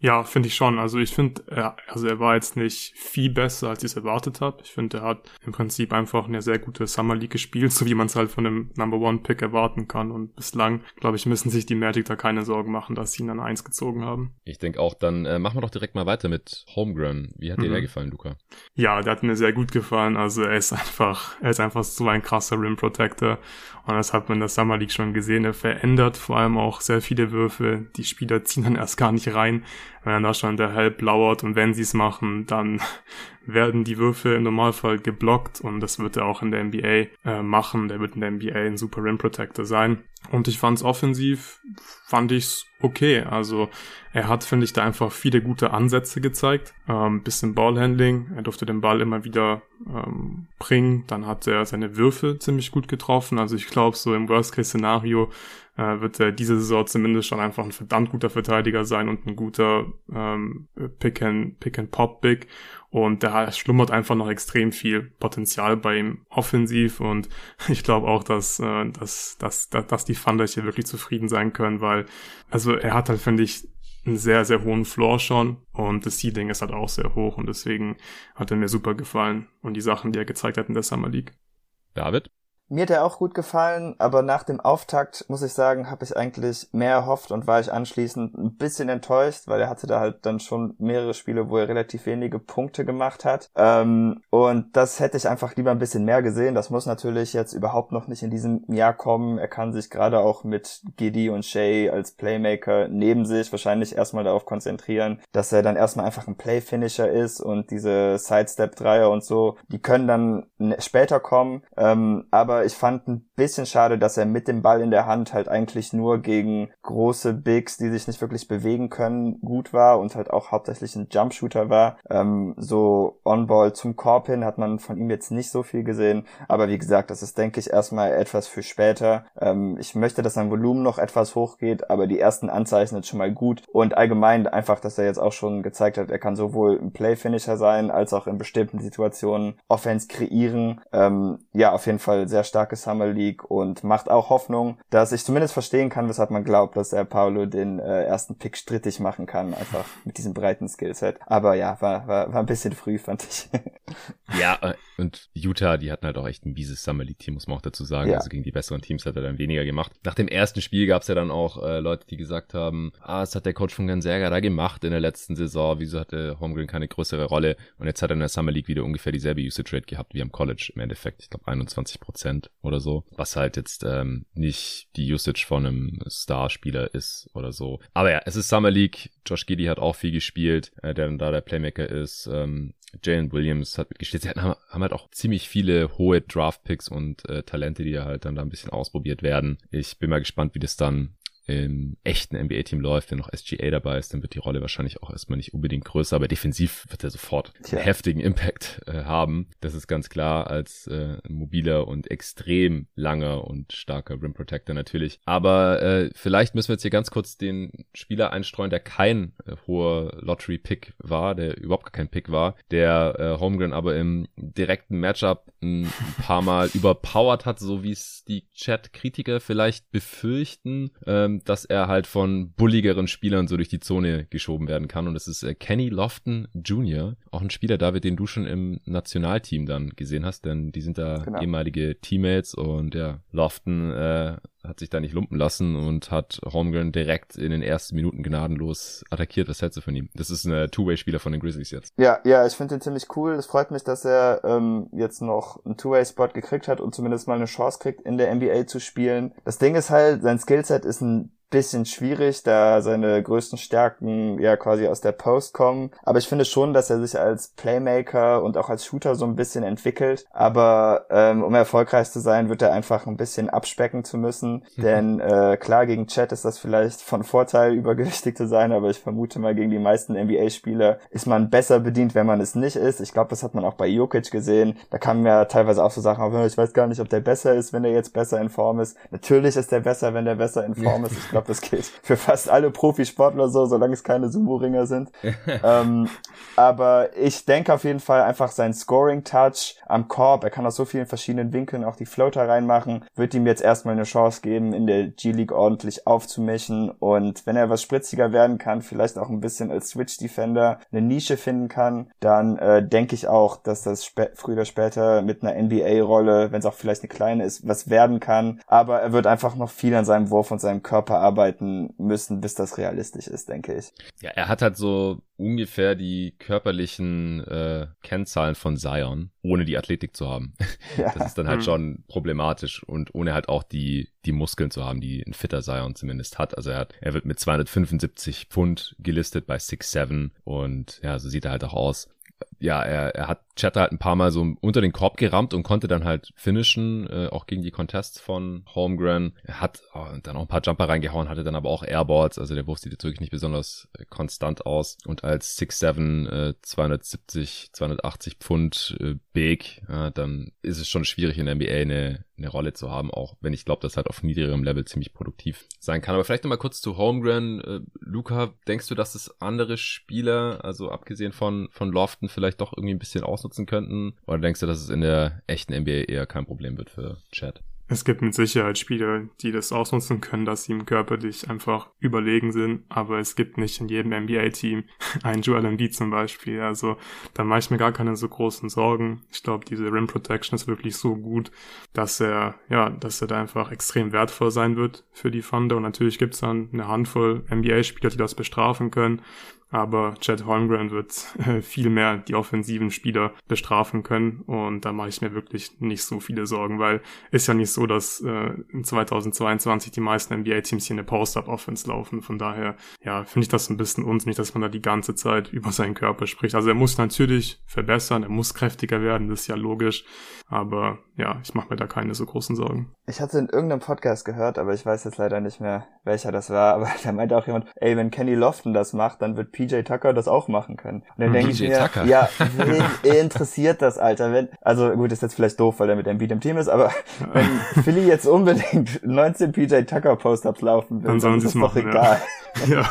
Speaker 3: Ja, finde ich schon. Also ich finde, er, also er war jetzt nicht viel besser, als ich es erwartet habe. Ich finde, er hat im Prinzip einfach eine sehr gute Summer League gespielt, [LAUGHS] so wie man es halt von einem Number One Pick erwarten kann. Und bislang, glaube ich, müssen sich die Magic da keine Sorgen machen, dass sie ihn an eins gezogen haben.
Speaker 1: Ich denke auch, dann äh, machen wir doch direkt mal weiter mit Homegrown. Wie hat mhm. dir der gefallen, Luca?
Speaker 3: Ja, der hat mir sehr gut gefallen. Also er ist einfach, er ist einfach so ein krasser Rim Protector. Und das hat man in der Summer League schon gesehen. Er verändert vor allem auch sehr viele Würfe. Die Spieler [LAUGHS] ziehen dann erst gar nicht rein wenn dann da schon der Help lauert und wenn sie es machen, dann [LAUGHS] werden die Würfe im Normalfall geblockt und das wird er auch in der NBA äh, machen. Der wird in der NBA ein super Rim Protector sein. Und ich fand es offensiv, fand ich's okay. Also er hat, finde ich, da einfach viele gute Ansätze gezeigt. Ähm, bisschen Ballhandling. Er durfte den Ball immer wieder ähm, bringen. Dann hat er seine Würfe ziemlich gut getroffen. Also ich glaube, so im Worst-Case-Szenario äh, wird er diese Saison zumindest schon einfach ein verdammt guter Verteidiger sein und ein guter ähm, Pick-and-Pop-Big. Pick and Pop Big. Und da schlummert einfach noch extrem viel Potenzial bei ihm offensiv. Und [LAUGHS] ich glaube auch, dass, äh, dass, dass, dass die Thunder hier wirklich zufrieden sein können, weil, also er hat halt, finde ich, einen sehr, sehr hohen Floor schon und das Seeding ist halt auch sehr hoch und deswegen hat er mir super gefallen und die Sachen, die er gezeigt hat in der Summer League.
Speaker 1: David?
Speaker 2: Mir hat er auch gut gefallen, aber nach dem Auftakt, muss ich sagen, habe ich eigentlich mehr erhofft und war ich anschließend ein bisschen enttäuscht, weil er hatte da halt dann schon mehrere Spiele, wo er relativ wenige Punkte gemacht hat. Ähm, und das hätte ich einfach lieber ein bisschen mehr gesehen. Das muss natürlich jetzt überhaupt noch nicht in diesem Jahr kommen. Er kann sich gerade auch mit Giddy und Shay als Playmaker neben sich wahrscheinlich erstmal darauf konzentrieren, dass er dann erstmal einfach ein Playfinisher ist und diese Sidestep-Dreier und so, die können dann später kommen. Ähm, aber ich fand ein bisschen schade, dass er mit dem Ball in der Hand halt eigentlich nur gegen große Bigs, die sich nicht wirklich bewegen können, gut war und halt auch hauptsächlich ein Jumpshooter war. Ähm, so On-Ball zum Korb hin hat man von ihm jetzt nicht so viel gesehen, aber wie gesagt, das ist, denke ich, erstmal etwas für später. Ähm, ich möchte, dass sein Volumen noch etwas hochgeht, aber die ersten Anzeichen sind schon mal gut und allgemein einfach, dass er jetzt auch schon gezeigt hat, er kann sowohl ein Play-Finisher sein, als auch in bestimmten Situationen Offense kreieren. Ähm, ja, auf jeden Fall sehr starke Summer League und macht auch Hoffnung, dass ich zumindest verstehen kann, weshalb man glaubt, dass er Paulo den äh, ersten Pick strittig machen kann, einfach mit diesem breiten Skillset. Aber ja, war, war, war ein bisschen früh, fand ich. [LAUGHS]
Speaker 1: ja, äh, und Utah, die hatten halt auch echt ein mieses Summer League Team, muss man auch dazu sagen. Ja. Also gegen die besseren Teams hat er dann weniger gemacht. Nach dem ersten Spiel gab es ja dann auch äh, Leute, die gesagt haben, ah, es hat der Coach von Ganserga da gemacht in der letzten Saison, wieso hatte Holmgren keine größere Rolle? Und jetzt hat er in der Summer League wieder ungefähr dieselbe Usage Rate gehabt wie am College im Endeffekt. Ich glaube 21 Prozent Prozent oder so, was halt jetzt ähm, nicht die Usage von einem Starspieler ist oder so. Aber ja, es ist Summer League. Josh Giddy hat auch viel gespielt, äh, der dann da der Playmaker ist. Ähm, Jalen Williams hat mitgespielt. Sie haben, haben halt auch ziemlich viele hohe Draft-Picks und äh, Talente, die halt dann da ein bisschen ausprobiert werden. Ich bin mal gespannt, wie das dann im echten NBA-Team läuft, wenn noch SGA dabei ist, dann wird die Rolle wahrscheinlich auch erstmal nicht unbedingt größer, aber defensiv wird er sofort Tja. einen heftigen Impact äh, haben. Das ist ganz klar als äh, mobiler und extrem langer und starker Rim Protector natürlich. Aber äh, vielleicht müssen wir jetzt hier ganz kurz den Spieler einstreuen, der kein äh, hoher Lottery-Pick war, der überhaupt gar kein Pick war, der äh, Holmgren aber im direkten Matchup ein, ein paar Mal [LAUGHS] überpowered hat, so wie es die Chat-Kritiker vielleicht befürchten. Ähm, ähm, dass er halt von bulligeren Spielern so durch die Zone geschoben werden kann. Und das ist äh, Kenny Lofton Jr., auch ein Spieler, David, den du schon im Nationalteam dann gesehen hast, denn die sind da genau. ehemalige Teammates und ja, Lofton äh, hat sich da nicht lumpen lassen und hat Holmgren direkt in den ersten Minuten gnadenlos attackiert. Was hältst du von ihm? Das ist ein Two-Way-Spieler von den Grizzlies jetzt.
Speaker 2: Ja, ja, ich finde ihn ziemlich cool. Es freut mich, dass er ähm, jetzt noch einen Two-Way-Spot gekriegt hat und zumindest mal eine Chance kriegt, in der NBA zu spielen. Das Ding ist halt, sein Skillset ist ein bisschen schwierig, da seine größten Stärken ja quasi aus der Post kommen. Aber ich finde schon, dass er sich als Playmaker und auch als Shooter so ein bisschen entwickelt. Aber ähm, um erfolgreich zu sein, wird er einfach ein bisschen abspecken zu müssen. Mhm. Denn äh, klar, gegen Chat ist das vielleicht von Vorteil, [LAUGHS] übergewichtig zu sein, aber ich vermute mal, gegen die meisten NBA-Spieler ist man besser bedient, wenn man es nicht ist. Ich glaube, das hat man auch bei Jokic gesehen. Da kamen ja teilweise auch so Sachen, aber ich weiß gar nicht, ob der besser ist, wenn er jetzt besser in Form ist. Natürlich ist der besser, wenn der besser in Form ist. Ich glaube, glaube, das gilt für fast alle Profisportler so, solange es keine Sumo-Ringer sind. [LAUGHS] ähm, aber ich denke auf jeden Fall einfach sein Scoring-Touch am Korb, er kann aus so vielen verschiedenen Winkeln auch die Floater reinmachen, wird ihm jetzt erstmal eine Chance geben, in der G-League ordentlich aufzumischen. Und wenn er was spritziger werden kann, vielleicht auch ein bisschen als Switch-Defender eine Nische finden kann, dann äh, denke ich auch, dass das früher oder später mit einer NBA-Rolle, wenn es auch vielleicht eine kleine ist, was werden kann, aber er wird einfach noch viel an seinem Wurf und seinem Körper arbeiten arbeiten müssen, bis das realistisch ist, denke ich.
Speaker 1: Ja, er hat halt so ungefähr die körperlichen äh, Kennzahlen von Zion, ohne die Athletik zu haben. [LAUGHS] Ja. Das ist dann halt mhm. schon problematisch und ohne halt auch die die Muskeln zu haben, die ein fitter Zion zumindest hat. Also er hat, er wird mit 275 Pfund gelistet bei 6'7 und ja, so sieht er halt auch aus ja, er, er hat Chatter halt ein paar Mal so unter den Korb gerammt und konnte dann halt finishen, äh, auch gegen die Contests von Holmgren. Er hat oh, dann auch ein paar Jumper reingehauen, hatte dann aber auch Airballs, also der Wurf sieht jetzt wirklich nicht besonders äh, konstant aus. Und als 6'7, äh, 270, 280 Pfund äh, Big, äh, dann ist es schon schwierig in der NBA eine, eine Rolle zu haben, auch wenn ich glaube, dass halt auf niedrigerem Level ziemlich produktiv sein kann. Aber vielleicht nochmal kurz zu Holmgren. Äh, Luca, denkst du, dass es andere Spieler, also abgesehen von, von Lofton, vielleicht doch irgendwie ein bisschen ausnutzen könnten? Oder denkst du, dass es in der echten NBA eher kein Problem wird für Chad?
Speaker 3: Es gibt mit Sicherheit Spieler, die das ausnutzen können, dass sie ihm körperlich einfach überlegen sind, aber es gibt nicht in jedem NBA-Team [LAUGHS] einen Joel Embiid zum Beispiel. Also da mache ich mir gar keine so großen Sorgen. Ich glaube, diese Rim Protection ist wirklich so gut, dass er, ja, dass er da einfach extrem wertvoll sein wird für die Thunder. Und natürlich gibt es dann eine Handvoll NBA-Spieler, die das bestrafen können aber Chad Holmgren wird äh, viel mehr die offensiven Spieler bestrafen können und da mache ich mir wirklich nicht so viele Sorgen, weil ist ja nicht so, dass äh, in 2022 die meisten NBA-Teams hier eine Post-Up-Offense laufen. Von daher, ja, finde ich das ein bisschen unsinnig, dass man da die ganze Zeit über seinen Körper spricht. Also er muss natürlich verbessern, er muss kräftiger werden, das ist ja logisch, aber ja, ich mache mir da keine so großen Sorgen.
Speaker 2: Ich hatte in irgendeinem Podcast gehört, aber ich weiß jetzt leider nicht mehr, welcher das war, [LAUGHS] aber da meinte auch jemand, ey, wenn Kenny Lofton das macht, dann wird PJ Tucker das auch machen können. Und dann mhm. denke ich mir, Tucker. ja, [LAUGHS] wen interessiert das, Alter? Wenn, also gut, ist jetzt vielleicht doof, weil er mit Embiid im Team ist, aber [LAUGHS] wenn Philly jetzt unbedingt 19 PJ Tucker Post-Ups laufen will, dann, dann ist es doch egal. [LAUGHS]
Speaker 1: Ja. ja.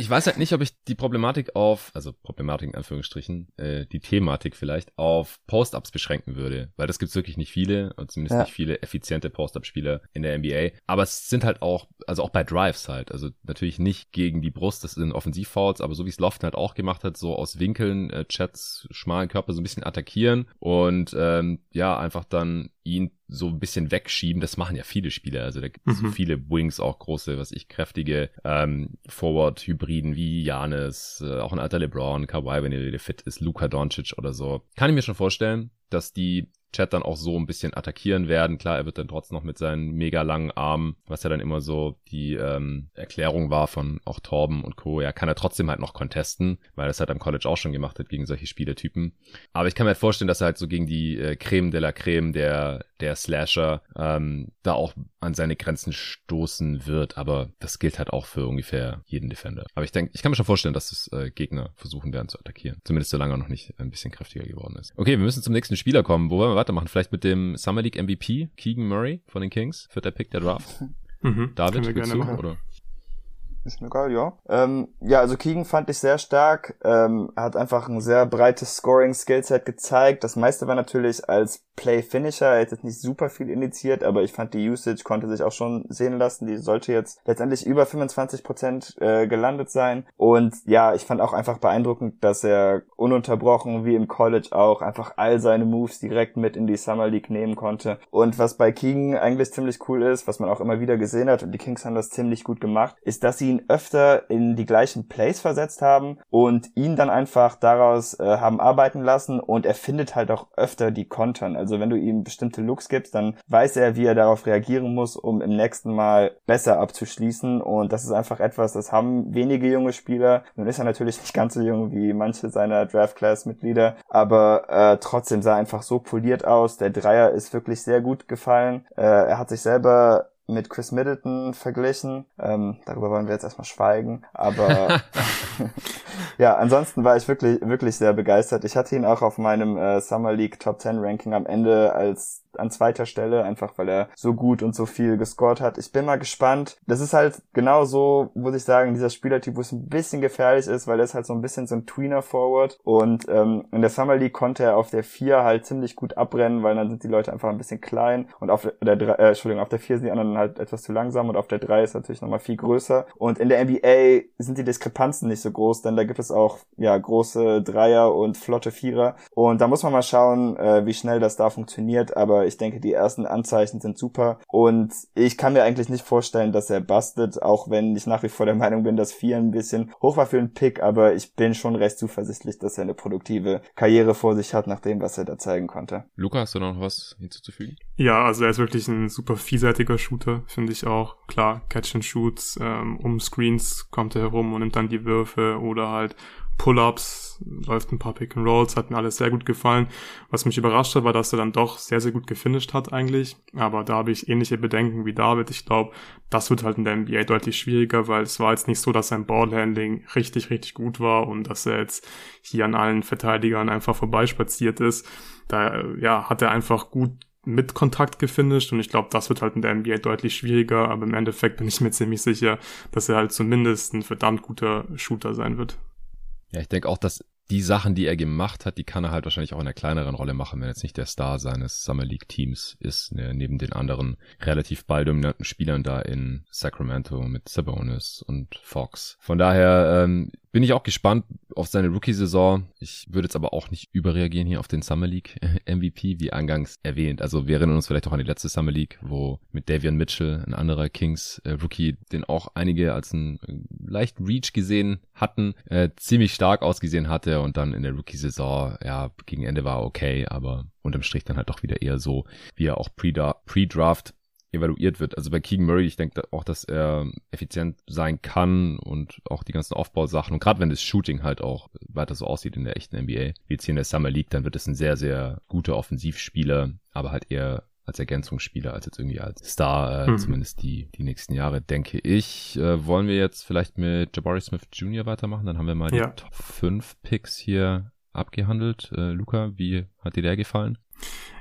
Speaker 1: Ich weiß halt nicht, ob ich die Problematik auf, also Problematik in Anführungsstrichen, äh, die Thematik vielleicht auf Post-Ups beschränken würde, weil das gibt's wirklich nicht viele, zumindest ja. nicht viele effiziente Post-Up-Spieler in der NBA. Aber es sind halt auch, also auch bei Drives halt, also natürlich nicht gegen die Brust, das sind Offensivfouls, aber so wie es Lofton halt auch gemacht hat, so aus Winkeln, äh, Chats, schmalen Körper so ein bisschen attackieren und ähm, ja, einfach dann ihn so ein bisschen wegschieben. Das machen ja viele Spieler. Also da gibt es mhm. viele Wings, auch große, was ich, kräftige ähm, Forward-Hybriden wie Janis, äh, auch ein alter LeBron, Kawhi, wenn er fit ist, Luka Doncic oder so. Kann ich mir schon vorstellen, dass die Chat dann auch so ein bisschen attackieren werden. Klar, er wird dann trotzdem noch mit seinen mega langen Armen, was ja dann immer so die ähm, Erklärung war von auch Torben und Co. Ja, kann er trotzdem halt noch contesten, weil er es halt am College auch schon gemacht hat gegen solche Spielertypen. Aber ich kann mir halt vorstellen, dass er halt so gegen die äh, Creme de la Creme der, der Slasher ähm, da auch an seine Grenzen stoßen wird. Aber das gilt halt auch für ungefähr jeden Defender. Aber ich denke, ich kann mir schon vorstellen, dass es äh, Gegner versuchen werden zu attackieren. Zumindest solange er noch nicht ein bisschen kräftiger geworden ist. Okay, wir müssen zum nächsten Spieler kommen. Wo wollen wir weitermachen? Vielleicht mit dem Summer League MVP, Keegan Murray von den Kings, vierter Pick der Draft. Mhm, David, willst du, oder?
Speaker 2: Ist mir egal, ja. Ähm, ja, also Keegan fand ich sehr stark. Ähm, er hat einfach ein sehr breites Scoring-Skillset gezeigt. Das meiste war natürlich als Play-Finisher. Er hat jetzt nicht super viel initiiert, aber ich fand die Usage konnte sich auch schon sehen lassen. Die sollte jetzt letztendlich über 25 Prozent äh, gelandet sein. Und ja, ich fand auch einfach beeindruckend, dass er ununterbrochen, wie im College auch, einfach all seine Moves direkt mit in die Summer League nehmen konnte. Und was bei Keegan eigentlich ziemlich cool ist, was man auch immer wieder gesehen hat, und die Kings haben das ziemlich gut gemacht, ist, dass sie ihn öfter in die gleichen Plays versetzt haben und ihn dann einfach daraus äh, haben arbeiten lassen und er findet halt auch öfter die Kontern. Also wenn du ihm bestimmte Looks gibst, dann weiß er, wie er darauf reagieren muss, um im nächsten Mal besser abzuschließen und das ist einfach etwas, das haben wenige junge Spieler. Nun ist er natürlich nicht ganz so jung wie manche seiner Draft-Class-Mitglieder, aber äh, trotzdem sah er einfach so poliert aus. Der Dreier ist wirklich sehr gut gefallen. Äh, er hat sich selber mit Chris Middleton verglichen. Ähm, darüber wollen wir jetzt erstmal schweigen. Aber [LAUGHS] [LAUGHS] ja, ansonsten war ich wirklich, wirklich sehr begeistert. Ich hatte ihn auch auf meinem äh, Summer League Top 10 Ranking am Ende als an zweiter Stelle, einfach weil er so gut und so viel gescored hat. Ich bin mal gespannt. Das ist halt genau so, muss ich sagen, dieser Spielertyp, wo es ein bisschen gefährlich ist, weil er ist halt so ein bisschen so ein Tweener-Forward und ähm, in der Summer League konnte er auf der 4 halt ziemlich gut abrennen, weil dann sind die Leute einfach ein bisschen klein. Und auf der 3, äh, Entschuldigung, auf der 4 sind die anderen halt etwas zu langsam und auf der 3 ist natürlich nochmal viel größer. Und in der NBA sind die Diskrepanzen nicht so groß, denn da gibt es auch ja große Dreier und flotte Vierer. Und da muss man mal schauen, äh, wie schnell das da funktioniert, aber ich denke, die ersten Anzeichen sind super und ich kann mir eigentlich nicht vorstellen, dass er bastet, auch wenn ich nach wie vor der Meinung bin, dass vier ein bisschen hoch war für einen Pick, aber ich bin schon recht zuversichtlich, dass er eine produktive Karriere vor sich hat, nach dem, was er da zeigen konnte.
Speaker 1: Luca, hast du noch was hinzuzufügen?
Speaker 3: Ja, also er ist wirklich ein super vielseitiger Shooter, finde ich auch. Klar, Catch and Shoots, ähm, um Screens kommt er herum und nimmt dann die Würfe oder halt Pull-ups, läuft ein paar Pick and Rolls, hat mir alles sehr gut gefallen. Was mich überrascht hat, war, dass er dann doch sehr, sehr gut gefinisht hat eigentlich. Aber da habe ich ähnliche Bedenken wie David. Ich glaube, das wird halt in der NBA deutlich schwieriger, weil es war jetzt nicht so, dass sein Ballhandling richtig, richtig gut war und dass er jetzt hier an allen Verteidigern einfach vorbeispaziert ist. Da, ja, hat er einfach gut mit Kontakt gefinisht und ich glaube, das wird halt in der NBA deutlich schwieriger, aber im Endeffekt bin ich mir ziemlich sicher, dass er halt zumindest ein verdammt guter Shooter sein wird.
Speaker 1: Ja, ich denke auch, dass die Sachen, die er gemacht hat, die kann er halt wahrscheinlich auch in einer kleineren Rolle machen, wenn er jetzt nicht der Star seines Summer League Teams ist, ne, neben den anderen relativ balldominanten Spielern da in Sacramento mit Sabonis und Fox. Von daher ähm, bin ich auch gespannt auf seine Rookie-Saison. Ich würde jetzt aber auch nicht überreagieren hier auf den Summer League [LAUGHS] MVP, wie eingangs erwähnt. Also wir erinnern uns vielleicht auch an die letzte Summer League, wo mit Davian Mitchell, ein anderer Kings äh, Rookie, den auch einige als einen äh, leichten Reach gesehen hatten, äh, ziemlich stark ausgesehen hatte und dann in der Rookie-Saison, ja, gegen Ende war okay, aber unterm Strich dann halt doch wieder eher so, wie er auch Pre-Draft evaluiert wird. Also bei Keegan Murray, ich denke auch, dass er effizient sein kann und auch die ganzen Aufbausachen. Und gerade wenn das Shooting halt auch weiter so aussieht in der echten NBA, wie jetzt hier in der Summer League, dann wird es ein sehr, sehr guter Offensivspieler, aber halt eher als Ergänzungsspieler, als jetzt irgendwie als Star, äh, mhm. zumindest die, die nächsten Jahre, denke ich. Äh, wollen wir jetzt vielleicht mit Jabari Smith Jr. weitermachen? Dann haben wir mal ja. die Top 5 Picks hier abgehandelt. Äh, Luca, wie hat dir der gefallen?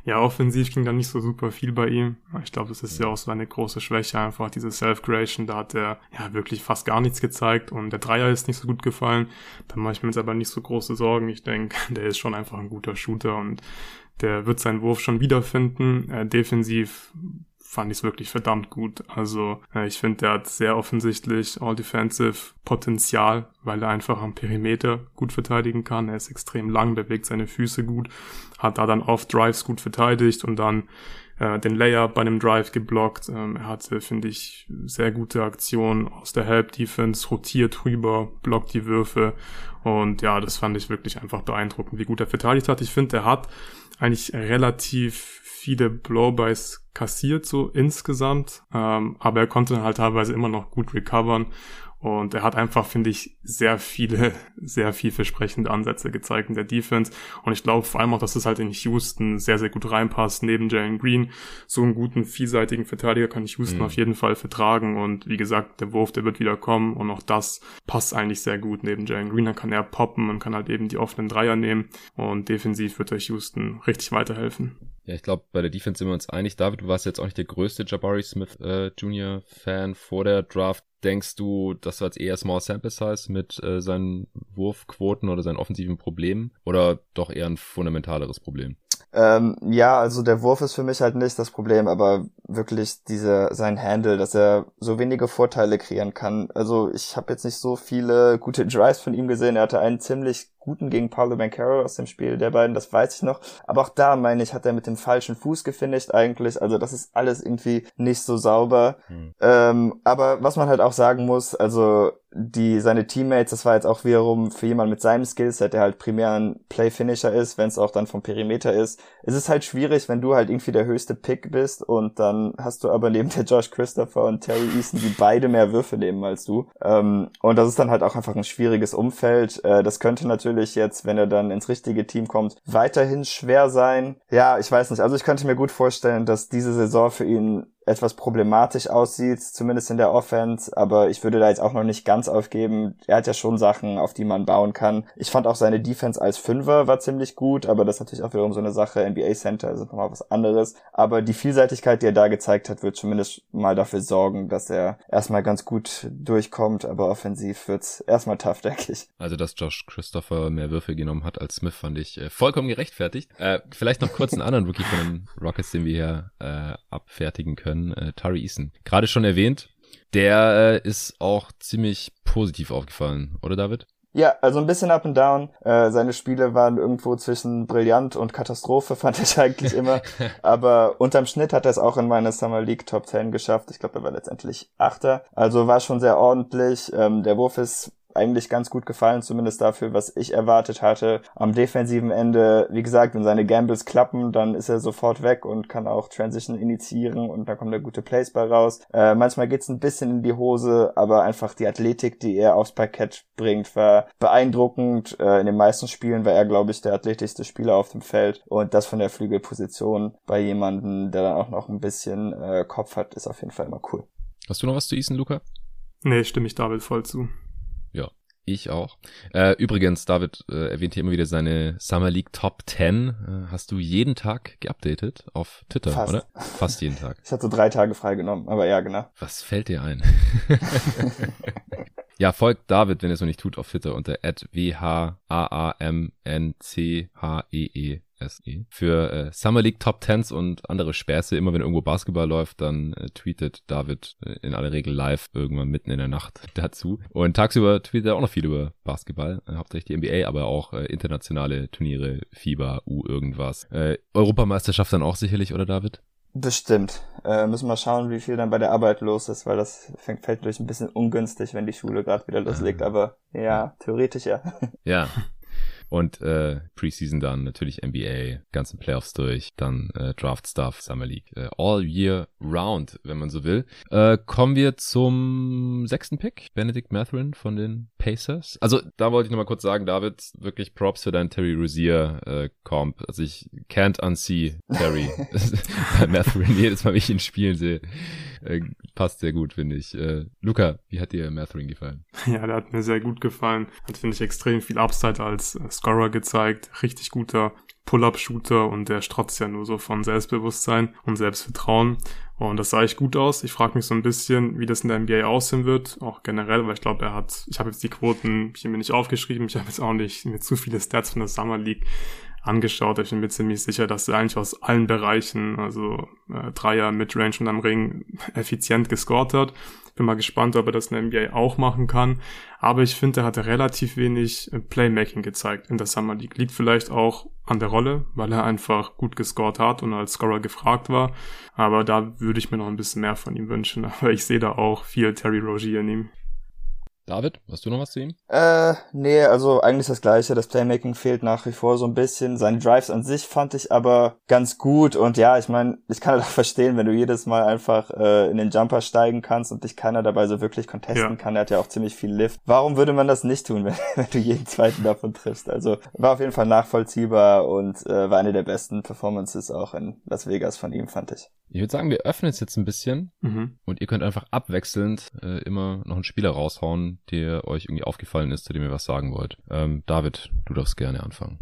Speaker 3: Ja, offensiv ging da nicht so super viel bei ihm. Ich glaube, das ist ja auch so eine große Schwäche, einfach diese Self-Creation. Da hat er ja wirklich fast gar nichts gezeigt und der Dreier ist nicht so gut gefallen. Da mache ich mir jetzt aber nicht so große Sorgen. Ich denke, [LAUGHS] der ist schon einfach ein guter Shooter und der wird seinen Wurf schon wiederfinden. Äh, defensiv fand ich es wirklich verdammt gut. Also äh, ich finde, der hat sehr offensichtlich All-Defensive Potenzial, weil er einfach am Perimeter gut verteidigen kann. Er ist extrem lang, bewegt seine Füße gut, hat da dann oft Drives gut verteidigt und dann äh, den Layup bei einem Drive geblockt. Ähm, er hatte, finde ich, sehr gute Aktionen aus der Help Defense, rotiert rüber, blockt die Würfe. Und ja, das fand ich wirklich einfach beeindruckend, wie gut er verteidigt hat. Ich finde, er hat eigentlich relativ viele Blowbys kassiert, so insgesamt. Ähm, aber er konnte halt teilweise immer noch gut recovern. Und er hat einfach, finde ich, sehr viele, [LAUGHS] sehr vielversprechende Ansätze gezeigt in der Defense. Und ich glaube vor allem auch, dass es halt in Houston sehr, sehr gut reinpasst. Neben Jalen Green, so einen guten, vielseitigen Verteidiger kann ich Houston mhm. auf jeden Fall vertragen. Und wie gesagt, der Wurf, der wird wieder kommen. Und auch das passt eigentlich sehr gut neben Jalen Green. Dann kann er poppen und kann halt eben die offenen Dreier nehmen. Und defensiv wird euch Houston richtig weiterhelfen.
Speaker 1: Ja, ich glaube, bei der Defense sind wir uns einig. David, du warst jetzt auch nicht der größte Jabari Smith äh, Junior Fan vor der Draft. Denkst du, das war jetzt eher Small Sample Size mit äh, seinen Wurfquoten oder seinen offensiven Problemen oder doch eher ein fundamentaleres Problem?
Speaker 2: Ähm, ja, also der Wurf ist für mich halt nicht das Problem, aber wirklich diese sein Handle, dass er so wenige Vorteile kreieren kann. Also ich habe jetzt nicht so viele gute Drives von ihm gesehen. Er hatte einen ziemlich guten gegen Paulo Bancaro aus dem Spiel der beiden, das weiß ich noch. Aber auch da, meine ich, hat er mit dem falschen Fuß gefinisht eigentlich. Also das ist alles irgendwie nicht so sauber. Hm. Ähm, aber was man halt auch sagen muss, also die seine Teammates, das war jetzt auch wiederum für jemanden mit seinem Skillset, der halt primär ein Play-Finisher ist, wenn es auch dann vom Perimeter ist. Es ist halt schwierig, wenn du halt irgendwie der höchste Pick bist und dann hast du aber neben der Josh Christopher und Terry Eason, die beide mehr Würfe nehmen als du. Ähm, und das ist dann halt auch einfach ein schwieriges Umfeld. Äh, das könnte natürlich jetzt, wenn er dann ins richtige Team kommt, weiterhin schwer sein. Ja, ich weiß nicht. Also ich könnte mir gut vorstellen, dass diese Saison für ihn etwas problematisch aussieht, zumindest in der Offense, aber ich würde da jetzt auch noch nicht ganz aufgeben. Er hat ja schon Sachen, auf die man bauen kann. Ich fand auch seine Defense als Fünfer war ziemlich gut, aber das ist natürlich auch wiederum so eine Sache. NBA Center ist nochmal was anderes. Aber die Vielseitigkeit, die er da gezeigt hat, wird zumindest mal dafür sorgen, dass er erstmal ganz gut durchkommt, aber offensiv wird's erstmal tough, [LAUGHS] denke ich.
Speaker 1: Also, dass Josh Christopher mehr Würfe genommen hat als Smith, fand ich äh, vollkommen gerechtfertigt. Äh, vielleicht noch kurz einen anderen Rookie von den Rockets, den wir hier äh, abfertigen können können, äh, Tari Eason. Gerade schon erwähnt, der äh, ist auch ziemlich positiv aufgefallen, oder David?
Speaker 2: Ja, also ein bisschen up and down. Äh, seine Spiele waren irgendwo zwischen brillant und Katastrophe, [LAUGHS] fand ich eigentlich immer. [LAUGHS] Aber unterm Schnitt hat er es auch in meine Summer League Top 10 geschafft. Ich glaube, er war letztendlich Achter. Also war schon sehr ordentlich. Ähm, der Wurf ist eigentlich ganz gut gefallen, zumindest dafür, was ich erwartet hatte. Am defensiven Ende, wie gesagt, wenn seine Gambles klappen, dann ist er sofort weg und kann auch Transition initiieren und da kommt der gute Place bei raus. Äh, manchmal geht's ein bisschen in die Hose, aber einfach die Athletik, die er aufs Parkett bringt, war beeindruckend. Äh, in den meisten Spielen war er, glaube ich, der athletischste Spieler auf dem Feld und das von der Flügelposition bei jemandem, der dann auch noch ein bisschen äh, Kopf hat, ist auf jeden Fall immer cool.
Speaker 1: Hast du noch was zu Ethan, Luca?
Speaker 3: Nee, stimme ich David voll zu.
Speaker 1: Ja, ich auch. Äh, übrigens, David äh, erwähnt hier immer wieder seine Summer League Top 10. Äh, hast du jeden Tag geupdatet auf Twitter, Fast. oder? Fast jeden Tag. [LAUGHS]
Speaker 2: Ich hatte drei Tage freigenommen, aber ja, genau.
Speaker 1: Was fällt dir ein? [LAUGHS] ja, folgt David, wenn er es noch nicht tut, auf Twitter unter W-H-A-A-M-N-C-H-E-E. SE. Für äh, Summer League Top Tens und andere Späße, immer wenn irgendwo Basketball läuft, dann äh, tweetet David äh, in aller Regel live irgendwann mitten in der Nacht [LAUGHS] dazu. Und tagsüber tweetet er auch noch viel über Basketball, äh, hauptsächlich die NBA, aber auch äh, internationale Turniere, FIBA, U irgendwas. Äh, Europameisterschaft dann auch sicherlich, oder David?
Speaker 2: Bestimmt. Äh, müssen wir schauen, wie viel dann bei der Arbeit los ist, weil das fängt, fällt durch ein bisschen ungünstig, wenn die Schule gerade wieder loslegt. Ah. Aber ja, theoretisch ja.
Speaker 1: Ja, [LAUGHS] Und äh, Preseason dann natürlich NBA, ganzen Playoffs durch, dann äh, Draft Stuff, Summer League, äh, all year round, wenn man so will. Äh, kommen wir zum sechsten Pick, Benedict Matherin von den Pacers. Also da wollte ich nochmal kurz sagen, David, wirklich Props für deinen Terry Rozier äh, Comp. Also ich can't unsee Terry [LAUGHS] Matherin jedes Mal, wenn ich ihn spielen sehe. Äh, passt sehr gut, finde ich. Äh, Luca, wie hat dir Matherin gefallen?
Speaker 3: Ja, der hat mir sehr gut gefallen. Hat, finde ich, extrem viel Upside als äh, Scorer gezeigt. Richtig guter Pull-Up-Shooter und der strotzt ja nur so von Selbstbewusstsein und Selbstvertrauen. Und das sah echt gut aus. Ich frage mich so ein bisschen, wie das in der NBA aussehen wird, auch generell, weil ich glaube, er hat, ich habe jetzt die Quoten hier mir nicht aufgeschrieben, ich habe jetzt auch nicht mir zu viele Stats von der Summer League angeschaut. Ich bin mir ziemlich sicher, dass er eigentlich aus allen Bereichen, also äh, Dreier, Midrange und am Ring, [LAUGHS] effizient gescored hat Bin mal gespannt, ob er das in der NBA auch machen kann. Aber ich finde, er hat relativ wenig äh, Playmaking gezeigt in der Summer League. Liegt vielleicht auch an der Rolle, weil er einfach gut gescored hat und als Scorer gefragt war. Aber da würde ich mir noch ein bisschen mehr von ihm wünschen. [LAUGHS] Aber ich sehe da auch viel Terry Rogier in ihm.
Speaker 1: David, hast du noch was zu ihm?
Speaker 2: Äh, nee, also eigentlich das gleiche. Das Playmaking fehlt nach wie vor so ein bisschen. Seine Drives an sich fand ich aber ganz gut. Und ja, ich meine, ich kann [LAUGHS] halt auch verstehen, wenn du jedes Mal einfach äh, in den Jumper steigen kannst und dich keiner dabei so wirklich contesten ja. kann. Er hat ja auch ziemlich viel Lift. Warum würde man das nicht tun, [LAUGHS] wenn, wenn du jeden zweiten davon triffst? Also war auf jeden Fall nachvollziehbar und äh, war eine der besten Performances auch in Las Vegas von ihm, fand ich.
Speaker 1: Ich würde sagen, wir öffnen es jetzt ein bisschen mhm. und ihr könnt einfach abwechselnd äh, immer noch einen Spieler raushauen, der euch irgendwie aufgefallen ist, zu dem ihr was sagen wollt. Ähm, David, du darfst gerne anfangen.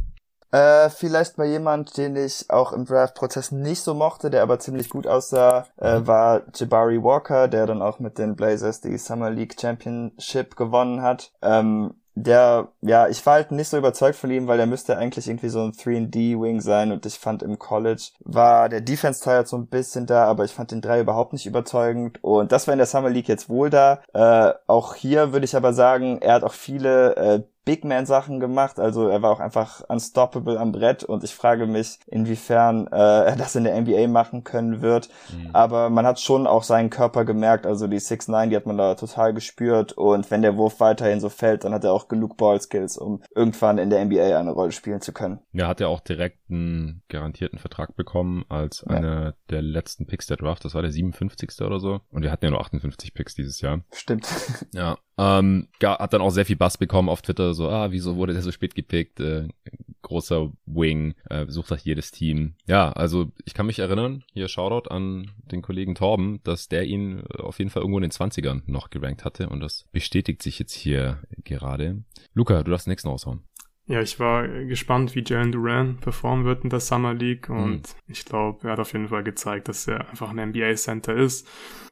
Speaker 2: Äh, vielleicht mal jemand, den ich auch im Draft-Prozess nicht so mochte, der aber ziemlich gut aussah, äh, mhm. war Jabari Walker, der dann auch mit den Blazers die Summer League Championship gewonnen hat. Ähm, der, ja, ich war halt nicht so überzeugt von ihm, weil er müsste eigentlich irgendwie so ein 3D-Wing sein und ich fand im College war der Defense-Teil so ein bisschen da, aber ich fand den 3 überhaupt nicht überzeugend und das war in der Summer League jetzt wohl da. Äh, auch hier würde ich aber sagen, er hat auch viele äh, Big Man Sachen gemacht, also er war auch einfach unstoppable am Brett und ich frage mich, inwiefern äh, er das in der NBA machen können wird. Mhm. Aber man hat schon auch seinen Körper gemerkt, also die 6'9, die hat man da total gespürt und wenn der Wurf weiterhin so fällt, dann hat er auch genug Ballskills, um irgendwann in der NBA eine Rolle spielen zu können.
Speaker 1: Er hat ja auch direkt einen garantierten Vertrag bekommen als ja. einer der letzten Picks der Draft, das war der 57. oder so und wir hatten ja nur 58 Picks dieses Jahr.
Speaker 2: Stimmt.
Speaker 1: Ja, ähm, hat dann auch sehr viel Bass bekommen auf Twitter, so, ah, wieso wurde der so spät gepickt? Äh, großer Wing, äh, besucht sich jedes Team. Ja, also ich kann mich erinnern, hier Shoutout an den Kollegen Torben, dass der ihn auf jeden Fall irgendwo in den 20ern noch gerankt hatte und das bestätigt sich jetzt hier gerade. Luca, du darfst den nächsten raushauen.
Speaker 3: Ja, ich war gespannt, wie Jalen Duran performen wird in der Summer League und mhm. ich glaube, er hat auf jeden Fall gezeigt, dass er einfach ein NBA-Center ist,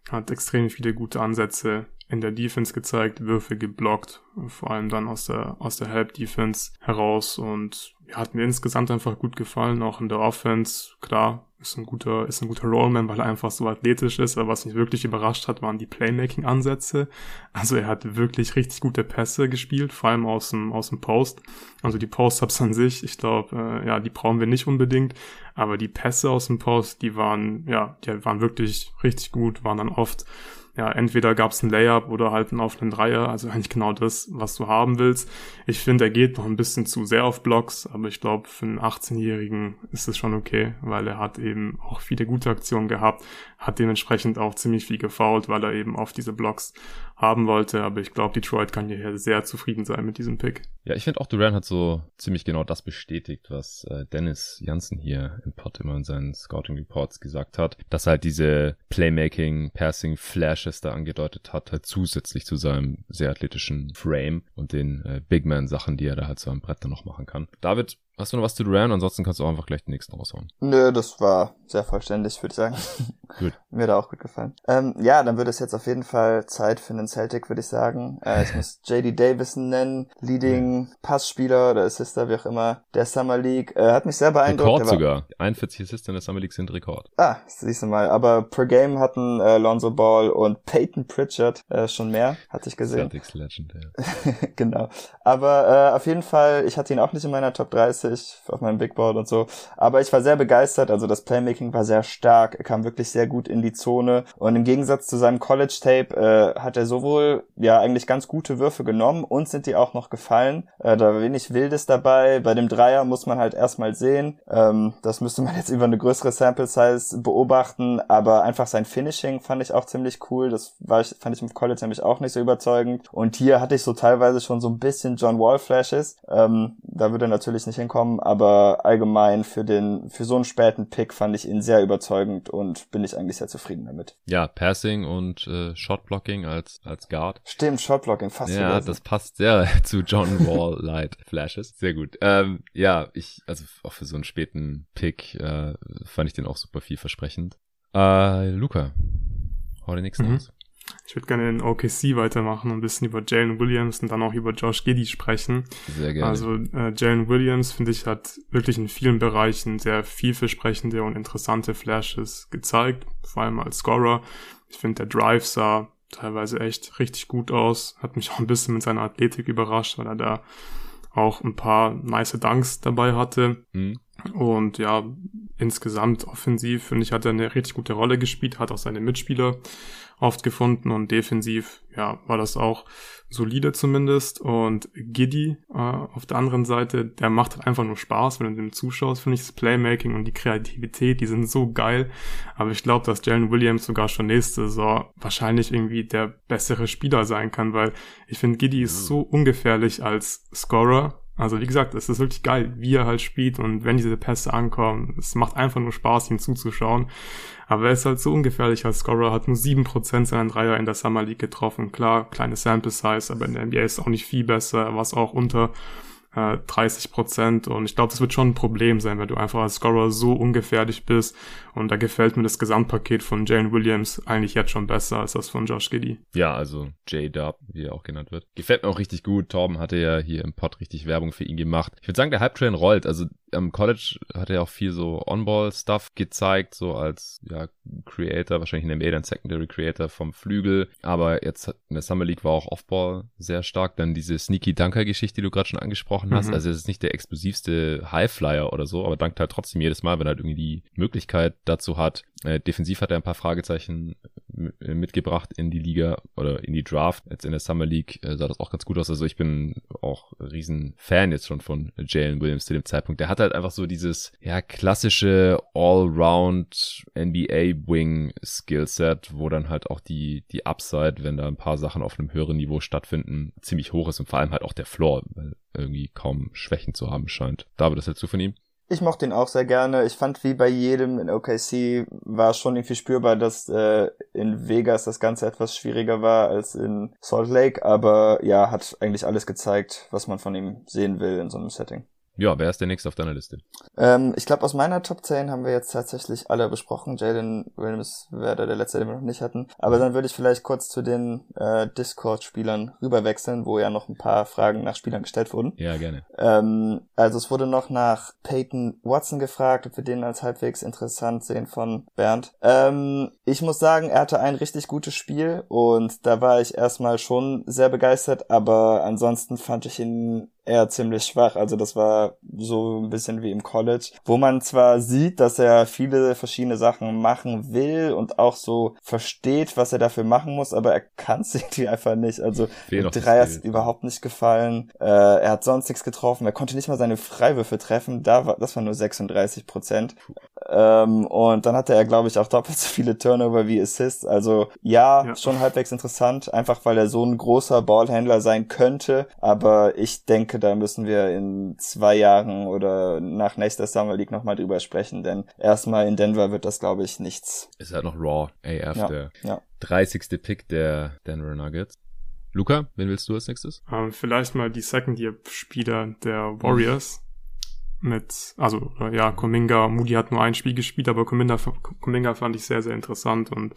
Speaker 3: hat extrem viele gute Ansätze in der Defense gezeigt, Würfe geblockt, vor allem dann aus der, aus der Help Defense heraus und hat mir insgesamt einfach gut gefallen, auch in der Offense. Klar, ist ein guter, ist ein guter Rollman, weil er einfach so athletisch ist, aber was mich wirklich überrascht hat, waren die Playmaking-Ansätze. Also er hat wirklich richtig gute Pässe gespielt, vor allem aus dem, aus dem Post. Also die Post-Ups an sich, ich glaube, äh, ja, die brauchen wir nicht unbedingt, aber die Pässe aus dem Post, die waren, ja, die waren wirklich richtig gut, waren dann oft ja, entweder gab es ein Layup oder halt einen offenen Dreier, also eigentlich genau das, was du haben willst. Ich finde, er geht noch ein bisschen zu sehr auf Blocks, aber ich glaube, für einen 18-Jährigen ist es schon okay, weil er hat eben auch viele gute Aktionen gehabt, hat dementsprechend auch ziemlich viel gefoult, weil er eben auf diese Blocks haben wollte, aber ich glaube, Detroit kann hier sehr zufrieden sein mit diesem Pick.
Speaker 1: Ja, ich finde auch Duran hat so ziemlich genau das bestätigt, was äh, Dennis Janssen hier im Pod immer in seinen Scouting Reports gesagt hat, dass halt diese Playmaking, Passing, Flashes da angedeutet hat, halt zusätzlich zu seinem sehr athletischen Frame und den äh, Big Man Sachen, die er da halt so am Brett dann noch machen kann. David, Hast du noch was zu Duran? Ansonsten kannst du auch einfach gleich den nächsten raushauen.
Speaker 2: Nö, das war sehr vollständig, würde ich sagen. [LAUGHS] [LAUGHS] Gut. Mir da auch gut gefallen. Ähm, ja, dann wird es jetzt auf jeden Fall Zeit für einen Celtic, würde ich sagen. Äh, ich muss [LAUGHS] JD Davison nennen, Leading Passspieler oder Assister, wie auch immer, der Summer League. Äh, hat mich sehr beeindruckt.
Speaker 1: Rekord sogar. 41 Assists in der Summer League sind Rekord.
Speaker 2: Ah, siehst du mal. Aber per Game hatten äh, Lonzo Ball und Peyton Pritchard äh, schon mehr, hatte ich gesehen.
Speaker 1: Celtics Legend,
Speaker 2: ja. genau. Aber äh, auf jeden Fall, ich hatte ihn auch nicht in meiner Top 30 30 auf meinem Big Board und so. Aber ich war sehr begeistert, also das Playmaking war sehr stark, er kam wirklich sehr gut in die Zone und im Gegensatz zu seinem College-Tape äh, hat er sowohl ja eigentlich ganz gute Würfe genommen und sind die auch noch gefallen. Äh, da war wenig Wildes dabei. Bei dem Dreier muss man halt erstmal sehen. Ähm, das müsste man jetzt [LAUGHS] über eine größere Sample Size beobachten, aber einfach sein Finishing fand ich auch ziemlich cool. Das war ich, fand ich im College nämlich auch nicht so überzeugend. Und hier hatte ich so teilweise schon so ein bisschen John Wall Flashes. Ähm, da würde er natürlich nicht hinkommen kommen, aber allgemein für den, für so einen späten Pick fand ich ihn sehr überzeugend und bin ich eigentlich sehr zufrieden damit.
Speaker 1: Ja, Passing und äh, Shotblocking als, als Guard.
Speaker 2: Stimmt, Shotblocking, fast
Speaker 1: Ja, vergessen. das passt sehr [LAUGHS] zu John Wall [LAUGHS] Light Flashes. Sehr gut. Ähm, ja, ich, also auch für so einen späten Pick äh, fand ich den auch super vielversprechend. Äh, Luca, hau den nächsten mhm. aus.
Speaker 3: Ich würde gerne in OKC weitermachen und ein bisschen über Jalen Williams und dann auch über Josh Giddy sprechen.
Speaker 1: Sehr gerne.
Speaker 3: Also äh, Jalen Williams, finde ich, hat wirklich in vielen Bereichen sehr vielversprechende und interessante Flashes gezeigt, vor allem als Scorer. Ich finde, der Drive sah teilweise echt richtig gut aus. Hat mich auch ein bisschen mit seiner Athletik überrascht, weil er da auch ein paar nice Dunks dabei hatte. Mhm. Und ja, insgesamt offensiv, finde ich, hat er eine richtig gute Rolle gespielt, hat auch seine Mitspieler oft gefunden und defensiv, ja, war das auch solide zumindest. Und Giddy äh, auf der anderen Seite, der macht halt einfach nur Spaß, wenn du dem zuschaust, finde ich das Playmaking und die Kreativität, die sind so geil. Aber ich glaube, dass Jalen Williams sogar schon nächste Saison wahrscheinlich irgendwie der bessere Spieler sein kann, weil ich finde, Giddy ist so ungefährlich als Scorer also wie gesagt, es ist wirklich geil, wie er halt spielt und wenn diese Pässe ankommen, es macht einfach nur Spaß, ihm zuzuschauen. Aber er ist halt so ungefährlich als Scorer, hat nur sieben Prozent seiner Dreier in der Summer League getroffen. Klar, kleine Sample Size, aber in der NBA ist auch nicht viel besser, was auch unter 30 äh, Prozent. Und ich glaube, das wird schon ein Problem sein, wenn du einfach als Scorer so ungefährlich bist. Und da gefällt mir das Gesamtpaket von Jane Williams eigentlich jetzt schon besser als das von Josh Giddy.
Speaker 1: Ja, also J-Dub, wie er auch genannt wird. Gefällt mir auch richtig gut. Torben hatte ja hier im Pod richtig Werbung für ihn gemacht. Ich würde sagen, der Hype-Train rollt. Also am College hat er auch viel so On-Ball-Stuff gezeigt, so als ja, Creator, wahrscheinlich in der NBA dann Secondary Creator vom Flügel. Aber jetzt in der Summer League war auch Off-Ball sehr stark. Dann diese Sneaky Dunker-Geschichte, die du gerade schon angesprochen hast. Mhm. Also es ist nicht der explosivste Highflyer oder so, aber dankt halt trotzdem jedes Mal, wenn er halt irgendwie die Möglichkeit dazu hat. Äh, defensiv hat er ein paar Fragezeichen äh, mitgebracht in die Liga oder in die Draft. Jetzt in der Summer League äh, sah das auch ganz gut aus. Also ich bin auch riesen Fan jetzt schon von Jalen Williams zu dem Zeitpunkt. Der hat halt einfach so dieses ja klassische Allround NBA Wing Skillset, wo dann halt auch die die Upside, wenn da ein paar Sachen auf einem höheren Niveau stattfinden, ziemlich hoch ist und vor allem halt auch der Floor, weil irgendwie kaum Schwächen zu haben scheint. David, das hältst du von ihm?
Speaker 2: Ich mochte ihn auch sehr gerne. Ich fand, wie bei jedem in OKC war schon irgendwie spürbar, dass äh, in Vegas das Ganze etwas schwieriger war als in Salt Lake. Aber ja, hat eigentlich alles gezeigt, was man von ihm sehen will in so einem Setting.
Speaker 1: Ja, wer ist der nächste auf deiner Liste?
Speaker 2: Ähm, ich glaube, aus meiner Top 10 haben wir jetzt tatsächlich alle besprochen. Jalen Williams wäre der letzte, den wir noch nicht hatten. Aber dann würde ich vielleicht kurz zu den äh, Discord-Spielern rüberwechseln, wo ja noch ein paar Fragen nach Spielern gestellt wurden.
Speaker 1: Ja, gerne.
Speaker 2: Ähm, also es wurde noch nach Peyton Watson gefragt, ob wir den als halbwegs interessant sehen von Bernd. Ähm, ich muss sagen, er hatte ein richtig gutes Spiel und da war ich erstmal schon sehr begeistert, aber ansonsten fand ich ihn eher ziemlich schwach. Also das war so ein bisschen wie im College, wo man zwar sieht, dass er viele verschiedene Sachen machen will und auch so versteht, was er dafür machen muss, aber er kann [LAUGHS] es irgendwie einfach nicht. Also Dreier ist überhaupt nicht gefallen. Äh, er hat sonst nichts getroffen. Er konnte nicht mal seine Freiwürfe treffen. Da war, das war nur 36 Prozent. Ähm, und dann hatte er, glaube ich, auch doppelt so viele Turnover wie Assists. Also ja, ja, schon halbwegs interessant, einfach weil er so ein großer Ballhändler sein könnte. Aber ich denke, da müssen wir in zwei Jahren oder nach nächster Summer League nochmal drüber sprechen, denn erstmal in Denver wird das, glaube ich, nichts.
Speaker 1: Ist halt noch Raw AF,
Speaker 2: ja,
Speaker 1: der
Speaker 2: ja.
Speaker 1: 30. Pick der Denver Nuggets. Luca, wen willst du als nächstes?
Speaker 3: Ähm, vielleicht mal die Second-Year-Spieler der Warriors. Mit, also ja, Kuminga, Moody hat nur ein Spiel gespielt, aber Kuminga, Kuminga fand ich sehr, sehr interessant und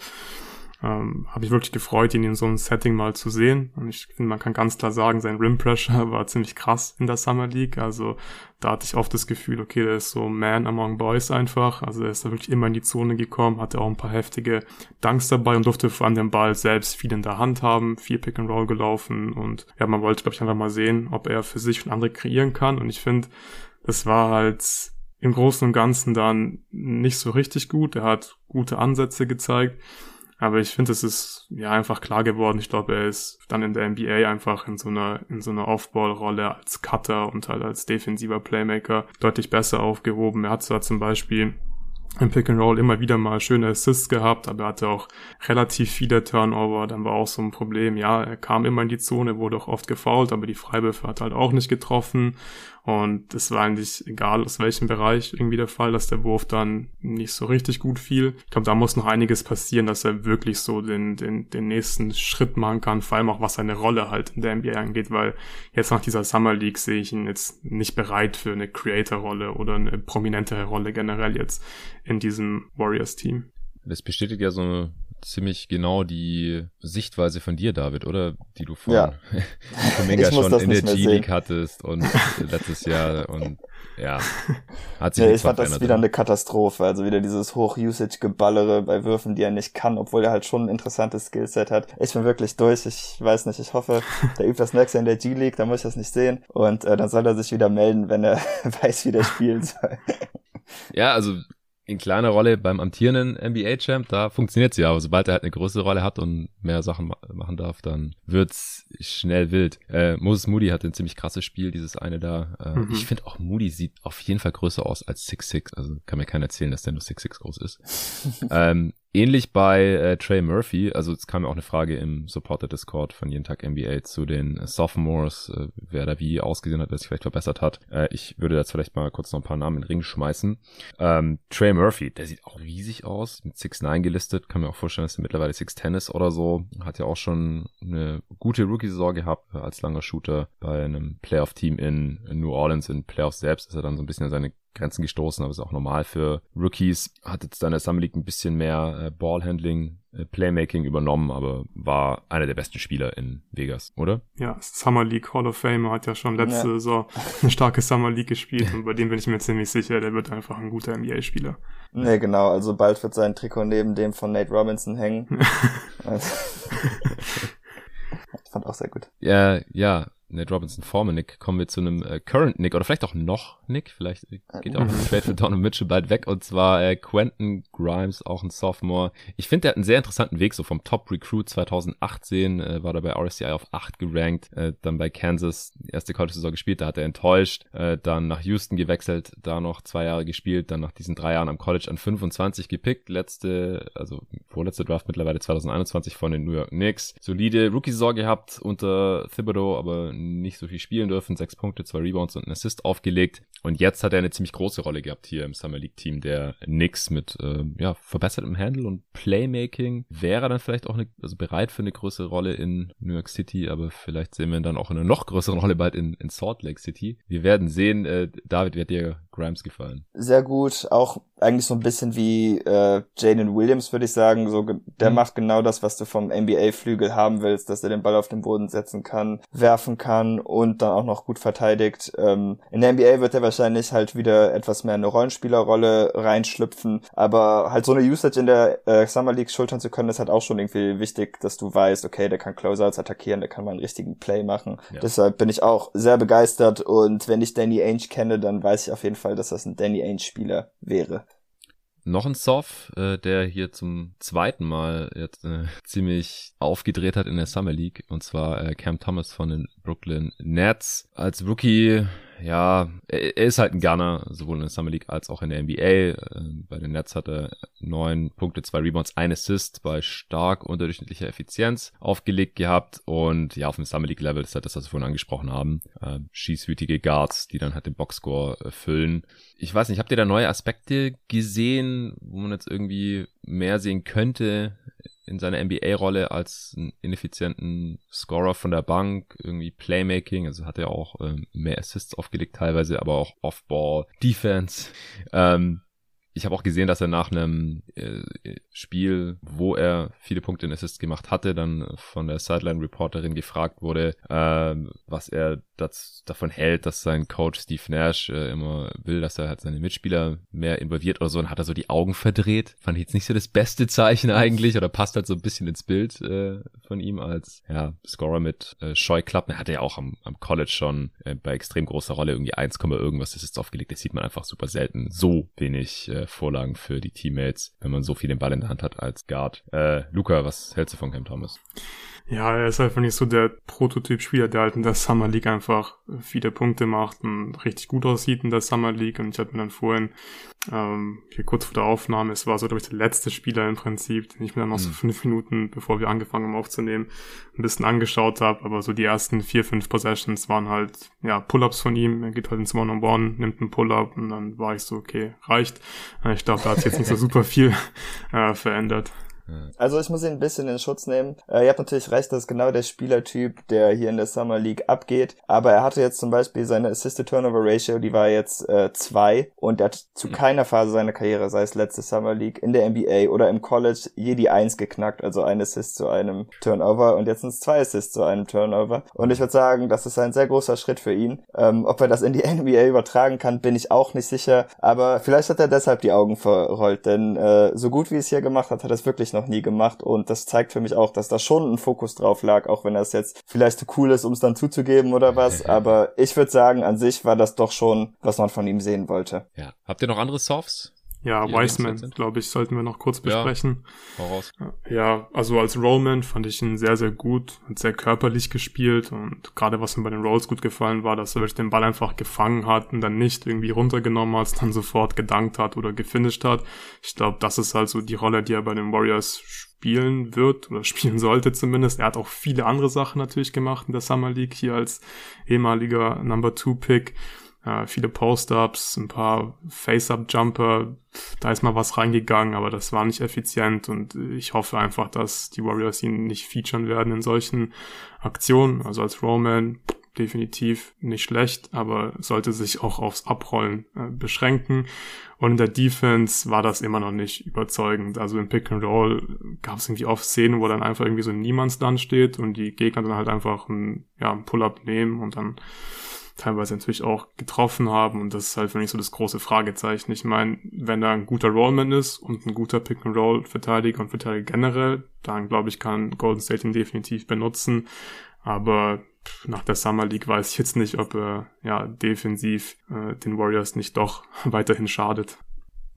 Speaker 3: ähm, habe ich wirklich gefreut, ihn in so einem Setting mal zu sehen. Und ich finde, man kann ganz klar sagen, sein Rim Pressure [LAUGHS] war ziemlich krass in der Summer League. Also da hatte ich oft das Gefühl, okay, der ist so Man among Boys einfach. Also er ist da wirklich immer in die Zone gekommen, hatte auch ein paar heftige Dunks dabei und durfte vor allem den Ball selbst viel in der Hand haben, viel Pick and Roll gelaufen und ja, man wollte, glaube ich, einfach mal sehen, ob er für sich und andere kreieren kann. Und ich finde, es war halt im Großen und Ganzen dann nicht so richtig gut. Er hat gute Ansätze gezeigt. Aber ich finde, es ist ja einfach klar geworden. Ich glaube, er ist dann in der NBA einfach in so einer, in so einer Off-Ball-Rolle als Cutter und halt als defensiver Playmaker deutlich besser aufgehoben. Er hat zwar zum Beispiel im Pick and Roll immer wieder mal schöne Assists gehabt, aber er hatte auch relativ viele Turnover. Dann war auch so ein Problem, ja, er kam immer in die Zone, wurde auch oft gefoult, aber die Freiwürfe hat halt auch nicht getroffen. Und es war eigentlich egal, aus welchem Bereich irgendwie der Fall, dass der Wurf dann nicht so richtig gut fiel. Ich glaube, da muss noch einiges passieren, dass er wirklich so den, den, den nächsten Schritt machen kann, vor allem auch was seine Rolle halt in der NBA angeht, weil jetzt nach dieser Summer League sehe ich ihn jetzt nicht bereit für eine Creator-Rolle oder eine prominentere Rolle generell jetzt in diesem Warriors-Team.
Speaker 1: Das bestätigt ja so ziemlich genau die Sichtweise von dir, David, oder? Die du von ja. [LAUGHS] Kuminga schon in der G-League hattest und letztes Jahr und ja. [LAUGHS]
Speaker 2: Hat sich nee, ich fand das wieder eine Katastrophe. Also wieder dieses Hoch-Usage-Geballere bei Würfen, die er nicht kann, obwohl er halt schon ein interessantes Skillset hat. Ich bin wirklich durch. Ich weiß nicht. Ich hoffe, der übt das nächste in der G-League, da muss ich das nicht sehen. Und äh, dann soll er sich wieder melden, wenn er [LAUGHS] weiß, wie der spielen soll.
Speaker 1: Ja, also in kleiner Rolle beim amtierenden NBA-Champ, da funktioniert sie ja, aber sobald er halt eine größere Rolle hat und mehr Sachen machen darf, dann wird's schnell wild. Äh, Moses Moody hatte ein ziemlich krasses Spiel, dieses eine da. Äh, mhm. Ich finde auch Moody sieht auf jeden Fall größer aus als 6'6, also kann mir keiner erzählen, dass der nur 6'6 groß ist. [LAUGHS] ähm, Ähnlich bei äh, Trey Murphy, also es kam ja auch eine Frage im Supporter-Discord von jeden Tag NBA zu den Sophomores, äh, wer da wie ausgesehen hat, wer sich vielleicht verbessert hat. Äh, ich würde jetzt vielleicht mal kurz noch ein paar Namen in den Ring schmeißen. Ähm, Trey Murphy, der sieht auch riesig aus, mit 6'9 gelistet, kann mir auch vorstellen, dass er mittlerweile 6'10 ist oder so. Hat ja auch schon eine gute Rookie-Saison gehabt als langer Shooter bei einem Playoff-Team in, New Orleans. In Playoffs selbst ist er dann so ein bisschen seine Grenzen gestoßen, aber ist auch normal für Rookies. Hat jetzt dann der Summer League ein bisschen mehr äh, Ballhandling, äh, Playmaking übernommen, aber war einer der besten Spieler in Vegas, oder?
Speaker 3: Ja, Summer League Hall of Fame hat ja schon letzte ja. Saison eine starke Summer League gespielt und bei dem bin ich mir ziemlich sicher, der wird einfach ein guter NBA-Spieler.
Speaker 2: Nee, genau, also bald wird sein Trikot neben dem von Nate Robinson hängen. ich [LAUGHS] [LAUGHS] fand auch sehr gut.
Speaker 1: Ja, ja, Nate Robinson Former Nick, kommen wir zu einem äh, Current Nick oder vielleicht auch noch Nick, vielleicht geht auch ein Trade für Donovan Mitchell bald weg und zwar äh, Quentin Grimes, auch ein Sophomore. Ich finde, der hat einen sehr interessanten Weg, so vom Top Recruit 2018 äh, war er bei RSCI auf 8 gerankt, äh, dann bei Kansas erste College-Saison gespielt, da hat er enttäuscht, äh, dann nach Houston gewechselt, da noch zwei Jahre gespielt, dann nach diesen drei Jahren am College an 25 gepickt, letzte, also vorletzte Draft mittlerweile 2021 von den New York Knicks. Solide Rookie-Saison gehabt unter Thibodeau, aber nicht so viel spielen dürfen. Sechs Punkte, zwei Rebounds und ein Assist aufgelegt. Und jetzt hat er eine ziemlich große Rolle gehabt hier im Summer League Team der Knicks mit äh, ja, verbessertem Handle und Playmaking. Wäre dann vielleicht auch eine, also bereit für eine größere Rolle in New York City, aber vielleicht sehen wir ihn dann auch in einer noch größeren Rolle bald in, in Salt Lake City. Wir werden sehen. Äh, David, hat dir Grimes gefallen?
Speaker 2: Sehr gut. Auch eigentlich so ein bisschen wie äh, Jaden Williams, würde ich sagen. So, der mhm. macht genau das, was du vom NBA-Flügel haben willst, dass er den Ball auf den Boden setzen kann, werfen kann und dann auch noch gut verteidigt. Ähm, in der NBA wird er wahrscheinlich halt wieder etwas mehr eine Rollenspielerrolle reinschlüpfen, aber halt so eine Usage in der äh, Summer League schultern zu können, ist halt auch schon irgendwie wichtig, dass du weißt, okay, der kann Closeouts attackieren, der kann mal einen richtigen Play machen. Ja. Deshalb bin ich auch sehr begeistert und wenn ich Danny Ainge kenne, dann weiß ich auf jeden Fall, dass das ein Danny Ainge-Spieler wäre
Speaker 1: noch ein Soft, äh, der hier zum zweiten Mal jetzt äh, ziemlich aufgedreht hat in der Summer League und zwar äh, Cam Thomas von den Brooklyn Nets. Als Rookie ja, er ist halt ein Gunner, sowohl in der Summer League als auch in der NBA. Äh, bei den Nets hat er neun Punkte, zwei Rebounds, ein Assist bei stark unterdurchschnittlicher Effizienz aufgelegt gehabt und ja, auf dem Summer League Level ist halt das, was wir vorhin angesprochen haben. Äh, schießwütige Guards, die dann halt den Boxscore erfüllen. Ich weiß nicht, habt ihr da neue Aspekte gesehen, wo man jetzt irgendwie mehr sehen könnte in seiner NBA-Rolle als ineffizienten Scorer von der Bank, irgendwie Playmaking, also hat er auch ähm, mehr Assists aufgelegt teilweise, aber auch Off-Ball, Defense. Ähm, ich habe auch gesehen, dass er nach einem äh, Spiel, wo er viele Punkte in Assists gemacht hatte, dann von der Sideline-Reporterin gefragt wurde, äh, was er das, davon hält, dass sein Coach Steve Nash äh, immer will, dass er halt seine Mitspieler mehr involviert oder so. Und hat er so die Augen verdreht. Fand ich jetzt nicht so das beste Zeichen eigentlich oder passt halt so ein bisschen ins Bild äh, von ihm als ja, Scorer mit Scheuklappen. Er hatte ja auch am, am College schon bei extrem großer Rolle irgendwie 1, irgendwas Assists aufgelegt. Das sieht man einfach super selten. So wenig Vorlagen für die Teammates, wenn man so viel den Ball in der Hand hat als Guard. Äh, Luca, was hältst du von Cam Thomas?
Speaker 3: Ja, er ist einfach nicht so der Prototyp-Spieler, der halt in der Summer League einfach viele Punkte macht und richtig gut aussieht in der Summer League. Und ich hatte mir dann vorhin, ähm, hier kurz vor der Aufnahme, es war so, glaube ich, der letzte Spieler im Prinzip, den ich mir dann noch mhm. so fünf Minuten, bevor wir angefangen haben aufzunehmen, ein bisschen angeschaut habe. Aber so die ersten vier, fünf Possessions waren halt, ja, Pull-Ups von ihm. Er geht halt ins One-on-One, nimmt einen Pull-Up und dann war ich so, okay, reicht. Ich glaube, da hat sich jetzt nicht so super viel [LAUGHS] äh, verändert.
Speaker 2: Also ich muss ihn ein bisschen in Schutz nehmen. Äh, ihr habt natürlich recht, das ist genau der Spielertyp, der hier in der Summer League abgeht. Aber er hatte jetzt zum Beispiel seine Assist-to-Turnover-Ratio, die war jetzt äh, zwei und er hat zu mhm. keiner Phase seiner Karriere, sei es letzte Summer League, in der NBA oder im College, je die Eins geknackt. Also ein Assist zu einem Turnover und jetzt sind es zwei Assists zu einem Turnover. Und ich würde sagen, das ist ein sehr großer Schritt für ihn. Ähm, ob er das in die [LAUGHS] NBA übertragen kann, bin ich auch nicht sicher. Aber vielleicht hat er deshalb die Augen verrollt, denn äh, so gut wie es hier gemacht hat, hat er es wirklich noch nie gemacht. Und das zeigt für mich auch, dass da schon ein Fokus drauf lag, auch wenn das jetzt vielleicht zu cool ist, um es dann zuzugeben oder was. Aber ich würde sagen, an sich war das doch schon, was man von ihm sehen wollte.
Speaker 1: Ja. Habt ihr noch andere Softs?
Speaker 3: Ja, Wiseman, glaube ich, sollten wir noch kurz besprechen. Ja, voraus. ja, also als Rollman fand ich ihn sehr, sehr gut und sehr körperlich gespielt und gerade was mir bei den Rolls gut gefallen war, dass er wirklich den Ball einfach gefangen hat und dann nicht irgendwie runtergenommen hat, [LAUGHS] dann sofort gedankt hat oder gefinisht hat. Ich glaube, das ist halt so die Rolle, die er bei den Warriors spielen wird oder [LAUGHS] spielen sollte zumindest. Er hat auch viele andere Sachen natürlich gemacht in der Summer League hier als ehemaliger Number Two Pick äh, viele Post-Ups, ein paar Face-Up-Jumper, da ist mal was reingegangen, aber das war nicht effizient und ich hoffe einfach, dass die Warriors ihn nicht featuren werden in solchen Aktionen. Also als Roman definitiv nicht schlecht, aber sollte sich auch aufs Abrollen äh, beschränken. Und in der Defense war das immer noch nicht überzeugend. Also im Pick and Roll gab es irgendwie oft Szenen, wo dann einfach irgendwie so ein Niemandsland steht und die Gegner dann halt einfach ein, ja, ein Pull-up nehmen und dann teilweise natürlich auch getroffen haben. Und das ist halt für mich so das große Fragezeichen. Ich meine, wenn da ein guter Rollman ist und ein guter Pick-and-Roll-Verteidiger und Verteidiger generell, dann glaube ich, kann Golden State ihn definitiv benutzen. Aber nach der Summer League weiß ich jetzt nicht, ob er ja defensiv äh, den Warriors nicht doch [LAUGHS] weiterhin schadet.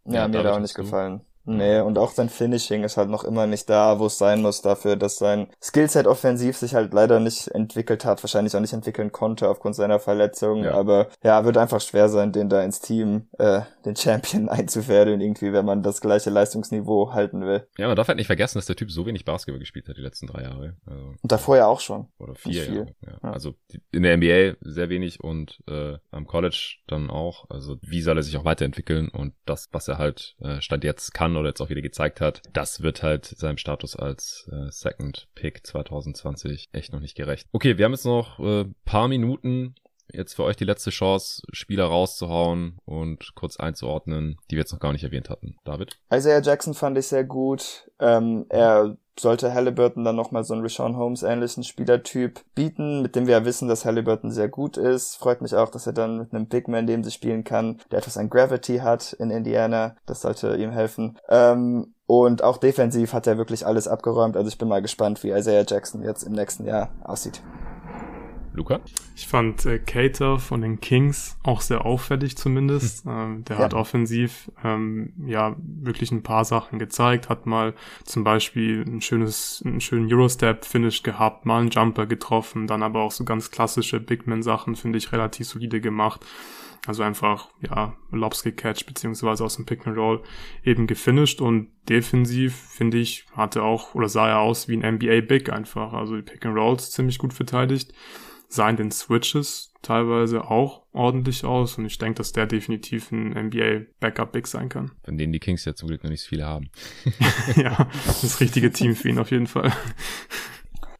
Speaker 2: Ja, ja mir da auch nicht gefallen. Nee, und auch sein Finishing ist halt noch immer nicht da, wo es sein muss dafür, dass sein Skillset offensiv sich halt leider nicht entwickelt hat, wahrscheinlich auch nicht entwickeln konnte aufgrund seiner Verletzung. Ja. Aber ja, wird einfach schwer sein, den da ins Team, äh, den Champion [LAUGHS] einzufädeln irgendwie, wenn man das gleiche Leistungsniveau halten will.
Speaker 1: Ja, man darf halt nicht vergessen, dass der Typ so wenig Basketball gespielt hat die letzten drei Jahre.
Speaker 2: Also, und davor ja auch schon.
Speaker 1: Oder vier Jahre. Ja. ja. Also in der NBA sehr wenig und äh, am College dann auch. Also wie soll er sich auch weiterentwickeln und das, was er halt äh, Stand jetzt kann oder jetzt auch wieder gezeigt hat, das wird halt seinem Status als äh, Second Pick 2020 echt noch nicht gerecht. Okay, wir haben jetzt noch äh, paar Minuten jetzt für euch die letzte Chance, Spieler rauszuhauen und kurz einzuordnen, die wir jetzt noch gar nicht erwähnt hatten. David?
Speaker 2: Isaiah Jackson fand ich sehr gut. Ähm, er sollte Halliburton dann nochmal so einen Rashawn Holmes ähnlichen Spielertyp bieten, mit dem wir ja wissen, dass Halliburton sehr gut ist. Freut mich auch, dass er dann mit einem Big Man neben sich spielen kann, der etwas an Gravity hat in Indiana. Das sollte ihm helfen. Ähm, und auch defensiv hat er wirklich alles abgeräumt. Also ich bin mal gespannt, wie Isaiah Jackson jetzt im nächsten Jahr aussieht.
Speaker 1: Luca?
Speaker 3: Ich fand äh, Cater von den Kings auch sehr auffällig zumindest. ähm, der ja. hat offensiv ähm, ja wirklich ein paar Sachen gezeigt, hat mal zum Beispiel ein schönes, einen schönen Eurostep-Finish gehabt, mal einen Jumper getroffen, dann aber auch so ganz klassische Bigman-Sachen, finde ich, relativ solide gemacht. Also einfach, ja, Lobs gecatcht, beziehungsweise aus dem Pick and Roll eben gefinisht und defensiv, finde ich, hatte auch, oder sah er aus wie ein NBA Big einfach. Also die Pick and Rolls ziemlich gut verteidigt sah in den Switches teilweise auch ordentlich aus und ich denke, dass der definitiv ein NBA Backup Big sein kann.
Speaker 1: Von denen die Kings ja zum Glück noch nicht so viele haben. [LAUGHS]
Speaker 3: ja, das richtige Team für ihn auf jeden Fall.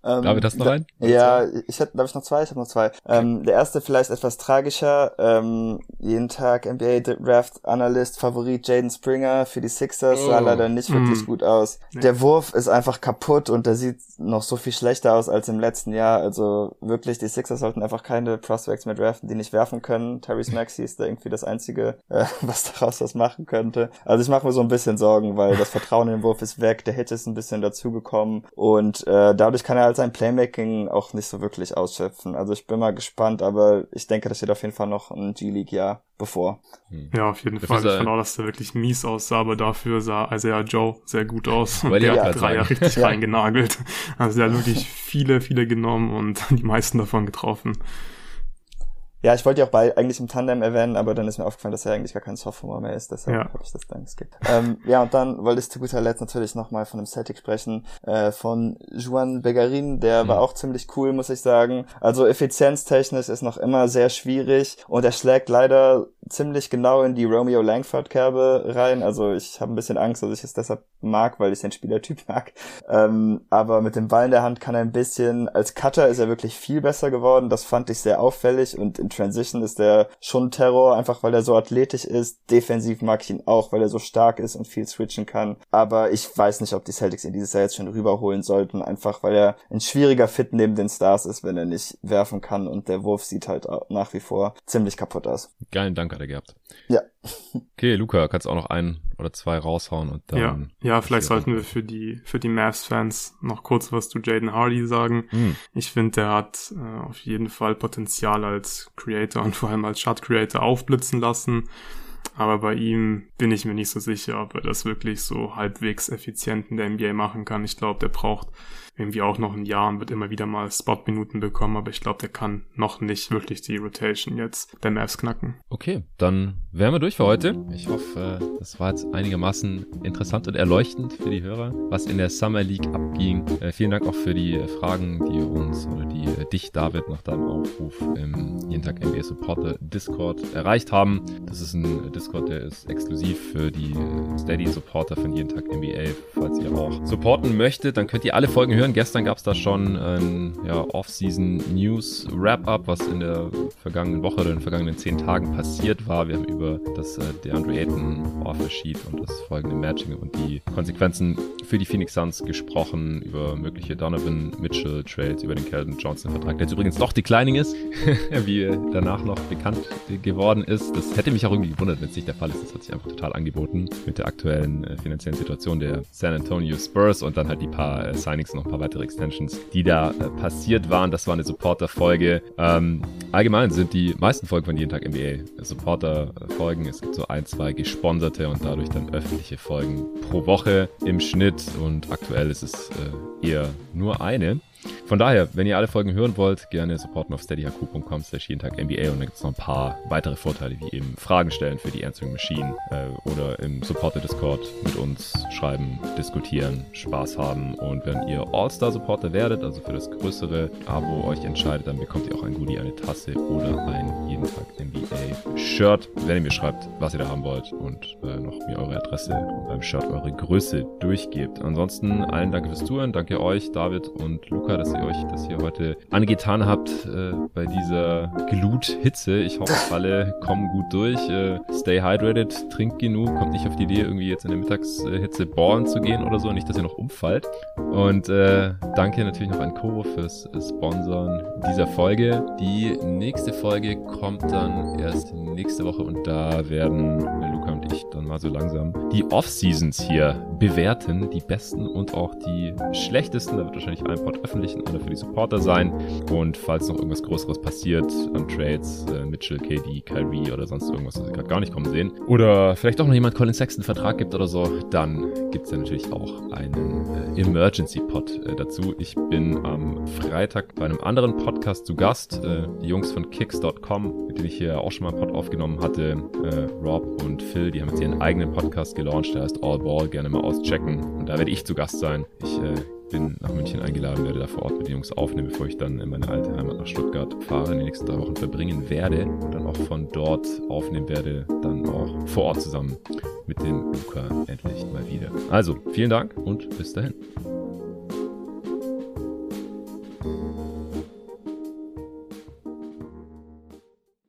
Speaker 1: Ähm, David, hast du noch einen?
Speaker 2: Ja, ich hätte, glaube ich, noch zwei. Ich habe noch zwei. Ähm, der erste vielleicht etwas tragischer. Ähm, jeden Tag NBA Draft Analyst Favorit Jaden Springer für die Sixers oh. sah leider nicht wirklich mm. gut aus. Nee. Der Wurf ist einfach kaputt und der sieht noch so viel schlechter aus als im letzten Jahr. Also wirklich, die Sixers sollten einfach keine Prospects mehr draften, die nicht werfen können. Tyrese [LAUGHS] Maxey ist da irgendwie das einzige, äh, [LAUGHS] was daraus was machen könnte. Also ich mache mir so ein bisschen Sorgen, weil das Vertrauen in den Wurf ist weg, der Hit ist ein bisschen dazugekommen und äh, dadurch kann er halt sein Playmaking auch nicht so wirklich ausschöpfen. Also ich bin mal gespannt, aber ich denke, das steht auf jeden Fall noch ein G-League-Jahr bevor.
Speaker 3: Hm. Ja, auf jeden das Fall. Ich fand auch, dass der wirklich mies aussah, aber dafür sah Isaiah Joe sehr gut aus. Und der hat drei ja richtig ja. reingenagelt. Also der hat wirklich viele, viele genommen und [LAUGHS] die meisten davon getroffen.
Speaker 2: Ja, ich wollte ja auch bei eigentlich im Tandem erwähnen, aber dann ist mir aufgefallen, dass er eigentlich gar kein Sophomore mehr ist, deshalb ja. habe ich das dann geskippt. Ähm, ja, und dann wollte ich zu guter Letzt natürlich nochmal von einem Celtic sprechen, äh, von Juan Begarin, der mhm. war auch ziemlich cool, muss ich sagen. Also effizienztechnisch ist noch immer sehr schwierig und er schlägt leider ziemlich genau in die Romeo Langford-Kerbe rein. Also ich habe ein bisschen Angst, dass ich es deshalb mag, weil ich den Spielertyp [LAUGHS] mag. Ähm, aber mit dem Ball in der Hand kann er ein bisschen, als Cutter ist er wirklich viel besser geworden. Das fand ich sehr auffällig und in Transition ist er schon Terror, einfach weil er so athletisch ist. Defensiv mag ich ihn auch, weil er so stark ist und viel switchen kann. Aber ich weiß nicht, ob die Celtics ihn dieses Jahr jetzt schon rüberholen sollten, einfach weil er ein schwieriger Fit neben den Stars ist, wenn er nicht werfen kann und der Wurf sieht halt nach wie vor ziemlich kaputt aus.
Speaker 1: Geilen Dank er gehabt.
Speaker 2: Ja.
Speaker 1: Okay, Luca, kannst auch noch ein oder zwei raushauen und dann.
Speaker 3: Ja, ja vielleicht sollten wir für die, für die Mavs-Fans noch kurz was zu Jaden Hardy sagen. Mhm. Ich finde, der hat äh, auf jeden Fall Potenzial als Creator und vor allem als Shot Creator aufblitzen lassen. Aber bei ihm bin ich mir nicht so sicher, ob er das wirklich so halbwegs effizient in der NBA machen kann. Ich glaube, der braucht irgendwie auch noch ein Jahr und wird immer wieder mal Spot-Minuten bekommen, aber ich glaube, der kann noch nicht wirklich die Rotation jetzt der Mavs knacken.
Speaker 1: Okay, dann wären wir durch für heute. Ich hoffe, das war jetzt einigermaßen interessant und erleuchtend für die Hörer, was in der Summer League abging. Äh, vielen Dank auch für die Fragen, die uns oder die äh, dich, David, nach deinem Aufruf im Jeden Tag NBA Supporter Discord erreicht haben. Das ist ein Discord, der ist exklusiv für die äh, Steady Supporter von Jeden Tag NBA. Falls ihr auch supporten möchtet, dann könnt ihr alle Folgen hören hören. Gestern gab es da schon ein ja, Off-Season News Wrap-Up, was in der vergangenen Woche oder in den vergangenen zehn Tagen passiert war. Wir haben über das äh, DeAndre Ayton Offer Sheet und das folgende Matching und die Konsequenzen für die Phoenix Suns gesprochen, über mögliche Donovan Mitchell Trades, über den Kelvin Johnson Vertrag, der jetzt übrigens doch declining ist, [LAUGHS] wie danach noch bekannt geworden ist. Das hätte mich auch irgendwie gewundert, wenn es nicht der Fall ist. Das hat sich einfach total angeboten mit der aktuellen äh, finanziellen Situation der San Antonio Spurs und dann halt die paar äh, Signings noch paar weitere Extensions, die da äh, passiert waren. Das war eine Supporter-Folge. Ähm, allgemein sind die meisten Folgen von Jeden Tag NBA Supporter-Folgen. Es gibt so ein, zwei gesponserte und dadurch dann öffentliche Folgen pro Woche im Schnitt und aktuell ist es äh, eher nur eine. Von daher, wenn ihr alle Folgen hören wollt, gerne supporten auf steadyhq.com slash jeden Tag NBA und dann gibt es noch ein paar weitere Vorteile, wie eben Fragen stellen für die Answering Machine äh, oder im Supporter Discord mit uns schreiben, diskutieren, Spaß haben. Und wenn ihr All-Star-Supporter werdet, also für das größere Abo euch entscheidet, dann bekommt ihr auch ein Goodie, eine Tasse oder ein jeden Tag NBA Shirt, wenn ihr mir schreibt, was ihr da haben wollt und äh, noch mir eure Adresse und beim Shirt eure Größe durchgebt. Ansonsten allen Danke fürs Zuhören, danke euch, David und Luca, dass ihr euch das hier heute angetan habt äh, bei dieser Gluthitze. Ich hoffe, alle kommen gut durch. Äh, stay hydrated, trinkt genug, kommt nicht auf die Idee, irgendwie jetzt in der Mittagshitze ballen zu gehen oder so, nicht, dass ihr noch umfallt. Und äh, danke natürlich noch an Koro fürs Sponsoren dieser Folge. Die nächste Folge kommt dann erst nächste Woche und da werden Luca und ich dann mal so langsam die Off-Seasons hier bewerten, die besten und auch die schlechtesten. Da wird wahrscheinlich ein Pod öffentlichen, einer für die Supporter sein. Und falls noch irgendwas Größeres passiert an Trades, äh, Mitchell, KD, Kyrie oder sonst irgendwas, was wir gerade gar nicht kommen sehen, oder vielleicht auch noch jemand Colin Sexton Vertrag gibt oder so, dann gibt es ja natürlich auch einen äh, Emergency-Pod äh, dazu. Ich bin am Freitag bei einem anderen Podcast zu Gast. Äh, die Jungs von Kicks.com, mit denen ich hier auch schon mal einen Pod aufgenommen hatte, äh, Rob und Phil, die haben jetzt ihren eigenen Podcast gelauncht, der heißt All Ball, gerne mal auschecken. Und da werde ich zu Gast sein. Ich äh, bin nach München eingeladen, werde da vor Ort mit den Jungs aufnehmen, bevor ich dann in meine alte Heimat nach Stuttgart fahre, in den nächsten drei Wochen verbringen werde und dann auch von dort aufnehmen werde, dann auch vor Ort zusammen mit dem Luca endlich mal wieder. Also, vielen Dank und bis dahin.